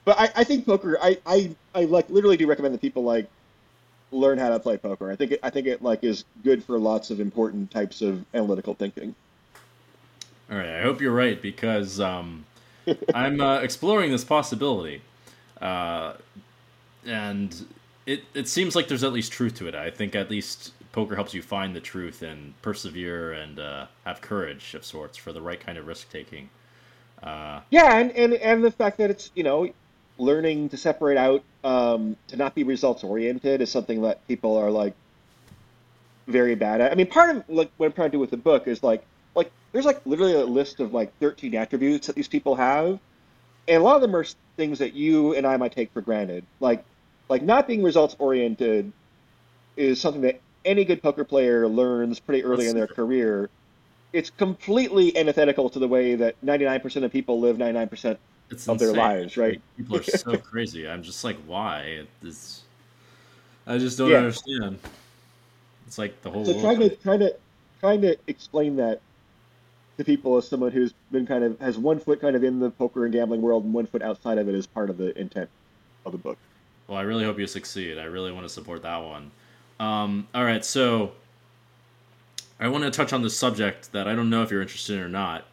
but I, I think poker I, I I like literally do recommend that people like learn how to play poker. I think it, I think it like is good for lots of important types of analytical thinking. All right, I hope you're right because um, I'm uh, exploring this possibility, uh, and it it seems like there's at least truth to it. I think at least poker helps you find the truth and persevere and uh, have courage of sorts for the right kind of risk taking. Uh, yeah, and, and and the fact that it's you know learning to separate out um, to not be results oriented is something that people are like very bad at. I mean, part of like what I'm trying to do with the book is like like there's like literally a list of like 13 attributes that these people have, and a lot of them are things that you and I might take for granted. Like like not being results oriented is something that any good poker player learns pretty early That's in their true. career. It's completely antithetical to the way that 99% of people live 99% it's of insane. their lives, right? People are so (laughs) crazy. I'm just like, why? It's, I just don't yeah. understand. It's like the whole. So trying to trying to trying to explain that to people as someone who's been kind of has one foot kind of in the poker and gambling world and one foot outside of it is part of the intent of the book. Well, I really hope you succeed. I really want to support that one. Um, all right, so I want to touch on this subject that I don't know if you're interested in or not,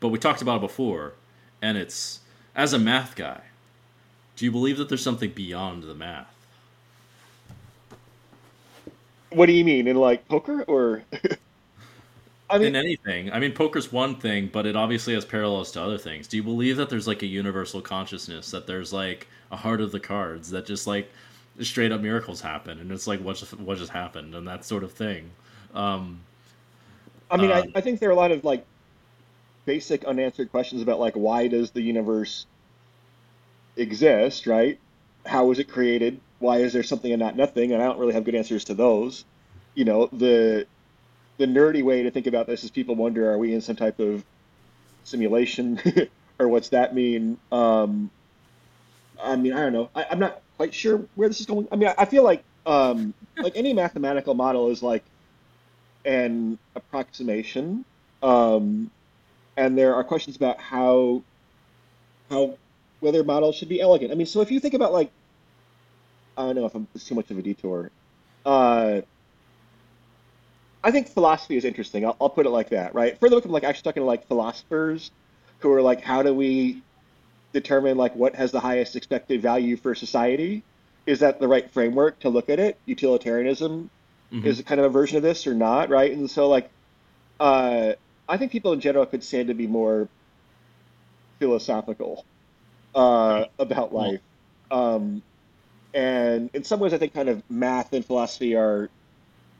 but we talked about it before, and it's as a math guy, do you believe that there's something beyond the math? What do you mean in like poker or? (laughs) I mean, in anything. I mean, poker's one thing, but it obviously has parallels to other things. Do you believe that there's like a universal consciousness that there's like a heart of the cards that just like straight up miracles happen and it's like what just what just happened and that sort of thing. Um, I mean, uh, I, I think there are a lot of like basic unanswered questions about like why does the universe exist, right? How was it created? Why is there something and not nothing? And I don't really have good answers to those. You know, the the nerdy way to think about this is people wonder, are we in some type of simulation, (laughs) or what's that mean? Um, I mean, I don't know. I, am not quite sure where this is going. I mean, I, I feel like um, like any mathematical model is like an approximation. Um, and there are questions about how how whether models should be elegant. I mean, so if you think about like I don't know if I'm, too much of a detour. Uh, I think philosophy is interesting. I'll, I'll put it like that, right? For the book, I'm like actually talking to like philosophers who are like, how do we determine like what has the highest expected value for society? Is that the right framework to look at it? Utilitarianism mm-hmm. is kind of a version of this or not, right? And so like, uh, I think people in general could stand to be more philosophical uh, about life. Um, and in some ways, I think kind of math and philosophy are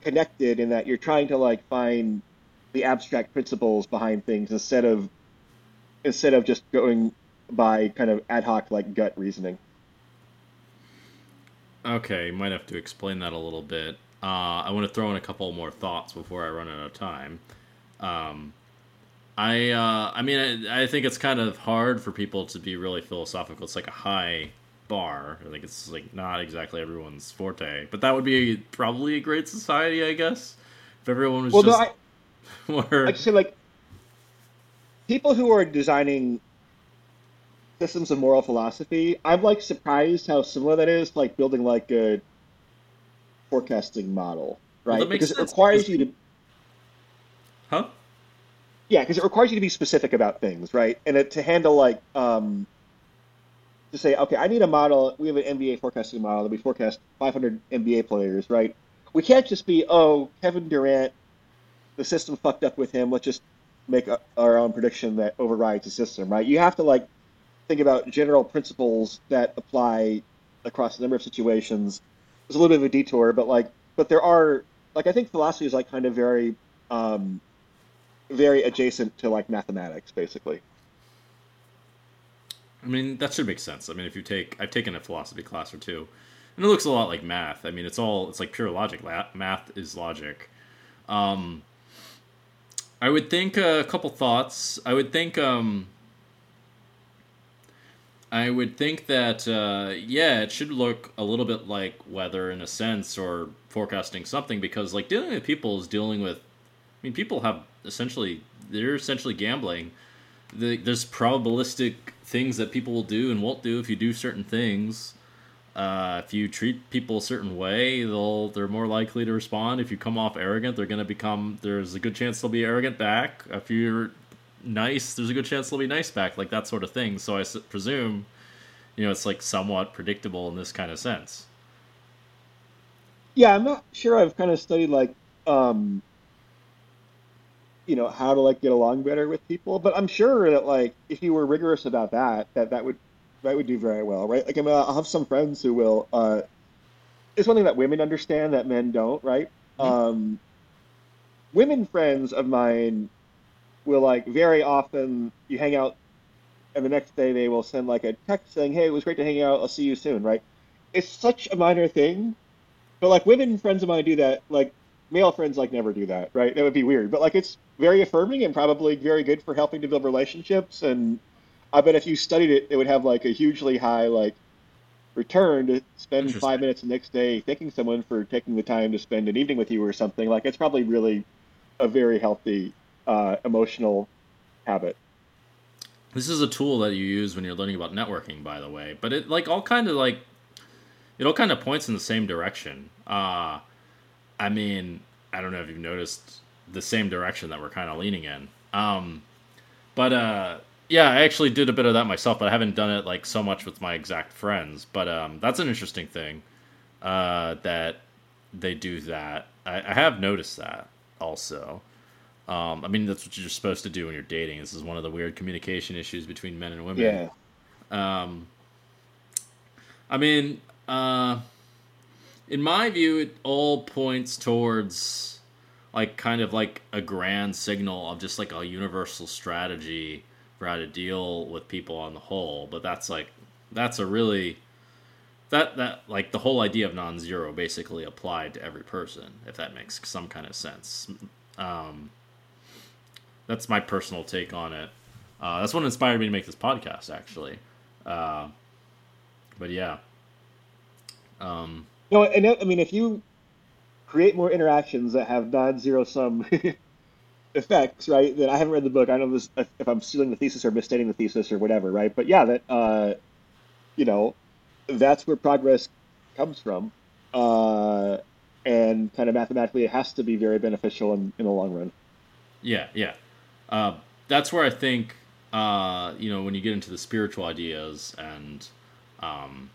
connected in that you're trying to like find the abstract principles behind things instead of instead of just going by kind of ad hoc like gut reasoning. Okay, you might have to explain that a little bit. Uh, I want to throw in a couple more thoughts before I run out of time. Um, I uh, I mean I, I, think it's kind of hard for people to be really philosophical. It's like a high bar. I think it's like not exactly everyone's forte. But that would be probably a great society, I guess, if everyone was well, just. No, I, (laughs) more... I just say like people who are designing systems of moral philosophy. I'm like surprised how similar that is, like building like a forecasting model, right? Well, because sense. it requires you to Huh? Yeah, because it requires you to be specific about things, right? And it, to handle like um, to say, okay, I need a model. We have an NBA forecasting model that we forecast 500 NBA players, right? We can't just be, oh, Kevin Durant, the system fucked up with him. Let's just make a, our own prediction that overrides the system, right? You have to like think about general principles that apply across a number of situations. It's a little bit of a detour, but like, but there are like I think philosophy is like kind of very um, very adjacent to like mathematics, basically. I mean, that should make sense. I mean, if you take, I've taken a philosophy class or two, and it looks a lot like math. I mean, it's all, it's like pure logic. Math is logic. Um, I would think a couple thoughts. I would think um, I would think that uh, yeah, it should look a little bit like weather in a sense, or forecasting something, because like dealing with people is dealing with. I mean, people have essentially they're essentially gambling. The, there's probabilistic things that people will do and won't do if you do certain things. Uh, if you treat people a certain way, they'll they're more likely to respond. If you come off arrogant, they're to become. There's a good chance they'll be arrogant back. If you're nice, there's a good chance they'll be nice back, like that sort of thing. So I presume, you know, it's like somewhat predictable in this kind of sense. Yeah, I'm not sure. I've kind of studied like, um, you know, how to like get along better with people, but I'm sure that like if you were rigorous about that, that that would that would do very well, right? Like I mean, I'll have some friends who will. Uh, it's one thing that women understand that men don't, right? Mm-hmm. Um, women friends of mine will like very often you hang out and the next day they will send like a text saying, "Hey, it was great to hang out. I'll see you soon." Right? It's such a minor thing, but like women friends of mine do that. Like male friends like never do that. Right? That would be weird. But like it's very affirming and probably very good for helping to build relationships. And I bet if you studied it, it would have like a hugely high like return to spend five minutes the next day thanking someone for taking the time to spend an evening with you or something. Like it's probably really a very healthy uh, emotional habit. This is a tool that you use when you're learning about networking, by the way. But it like all kind of like it all kind of points in the same direction. Uh I mean, I don't know if you've noticed the same direction that we're kind of leaning in. Um but uh yeah, I actually did a bit of that myself, but I haven't done it like so much with my exact friends. But um that's an interesting thing. Uh that they do that. I, I have noticed that also. Um, I mean, that's what you're supposed to do when you're dating. This is one of the weird communication issues between men and women. Yeah. Um, I mean, uh, in my view, it all points towards like kind of like a grand signal of just like a universal strategy for how to deal with people on the whole. But that's like that's a really that that like the whole idea of non-zero basically applied to every person, if that makes some kind of sense. Um, that's my personal take on it. Uh, that's what inspired me to make this podcast, actually. Uh, but yeah. Um, no, and I mean, if you create more interactions that have non-zero sum (laughs) effects, right? Then I haven't read the book. I don't know if I'm stealing the thesis or misstating the thesis or whatever, right? But yeah, that uh, you know, that's where progress comes from, uh, and kind of mathematically, it has to be very beneficial in, in the long run. Yeah, yeah. Uh, that's where I think uh, you know when you get into the spiritual ideas and um,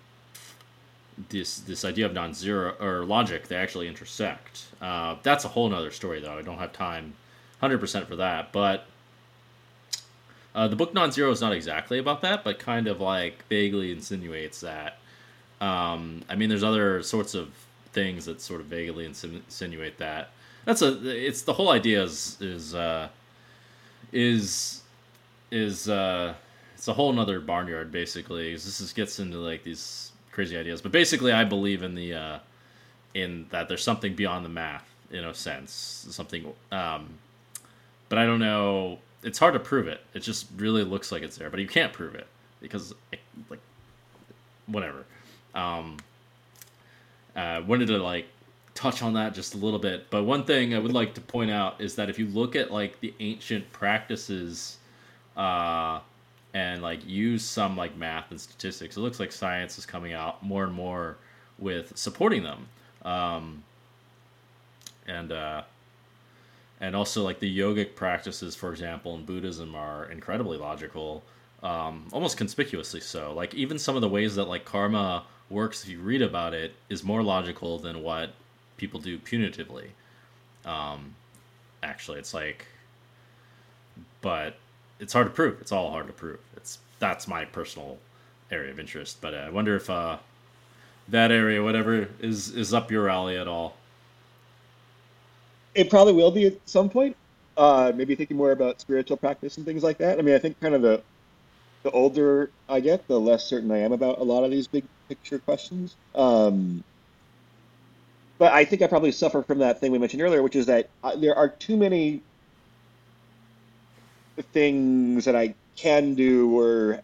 this this idea of non-zero or logic, they actually intersect. Uh, that's a whole other story, though. I don't have time, hundred percent for that. But uh, the book Non-Zero is not exactly about that, but kind of like vaguely insinuates that. Um, I mean, there's other sorts of things that sort of vaguely insinuate that. That's a. It's the whole idea is is uh, is is uh it's a whole nother barnyard basically this is, gets into like these crazy ideas but basically i believe in the uh in that there's something beyond the math in a sense something um but i don't know it's hard to prove it it just really looks like it's there but you can't prove it because it, like whatever um uh wanted to like touch on that just a little bit. But one thing I would like to point out is that if you look at like the ancient practices uh, and like use some like math and statistics, it looks like science is coming out more and more with supporting them. Um, and uh, and also like the yogic practices, for example, in Buddhism are incredibly logical, um, almost conspicuously so. Like even some of the ways that like karma works, if you read about it, is more logical than what people do punitively. Um, actually, it's like, but it's hard to prove. It's all hard to prove. It's that's my personal area of interest. But uh, I wonder if uh, that area, whatever, is is up your alley at all. It probably will be at some point. Uh, maybe thinking more about spiritual practice and things like that. I mean, I think kind of the the older I get, the less certain I am about a lot of these big picture questions. Um, but I think I probably suffer from that thing we mentioned earlier, which is that uh, there are too many things that I can do or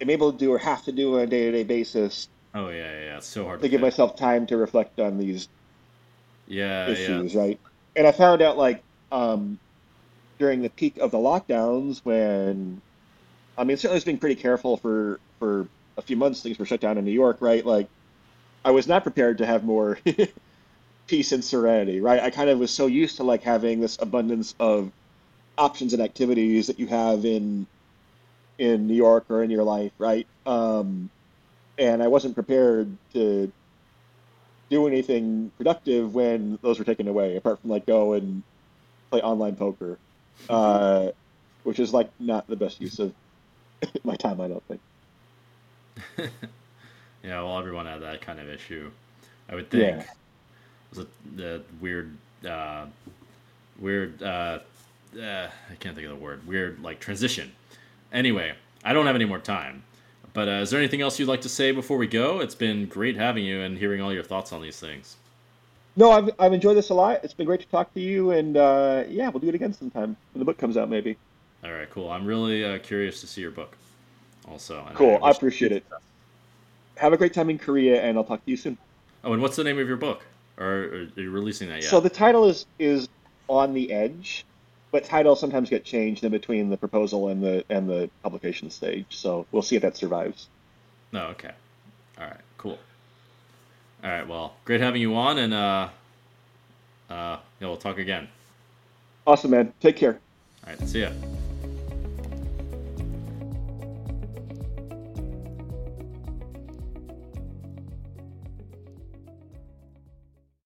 am able to do or have to do on a day to day basis. Oh yeah, yeah, yeah. It's so hard to, to give myself time to reflect on these yeah issues, yeah. right? And I found out like um, during the peak of the lockdowns when I mean certainly I was being pretty careful for for a few months things were shut down in New York, right? Like I was not prepared to have more (laughs) peace and serenity, right? I kind of was so used to like having this abundance of options and activities that you have in in New York or in your life, right? Um, and I wasn't prepared to do anything productive when those were taken away, apart from like go and play online poker, uh, which is like not the best use of (laughs) my time, I don't think. (laughs) yeah, well, everyone had that kind of issue. I would think. Yeah. Was the weird, uh, weird? Uh, uh, I can't think of the word. Weird, like transition. Anyway, I don't have any more time. But uh, is there anything else you'd like to say before we go? It's been great having you and hearing all your thoughts on these things. No, I've, I've enjoyed this a lot. It's been great to talk to you, and uh, yeah, we'll do it again sometime when the book comes out, maybe. All right, cool. I'm really uh, curious to see your book. Also, cool. I, I appreciate it. Have a great time in Korea, and I'll talk to you soon. Oh, and what's the name of your book? Or are you releasing that yet? So the title is is on the edge, but titles sometimes get changed in between the proposal and the and the publication stage. So we'll see if that survives. No, oh, okay. All right, cool. All right, well, great having you on, and uh, uh, yeah, we'll talk again. Awesome, man. Take care. All right, see ya.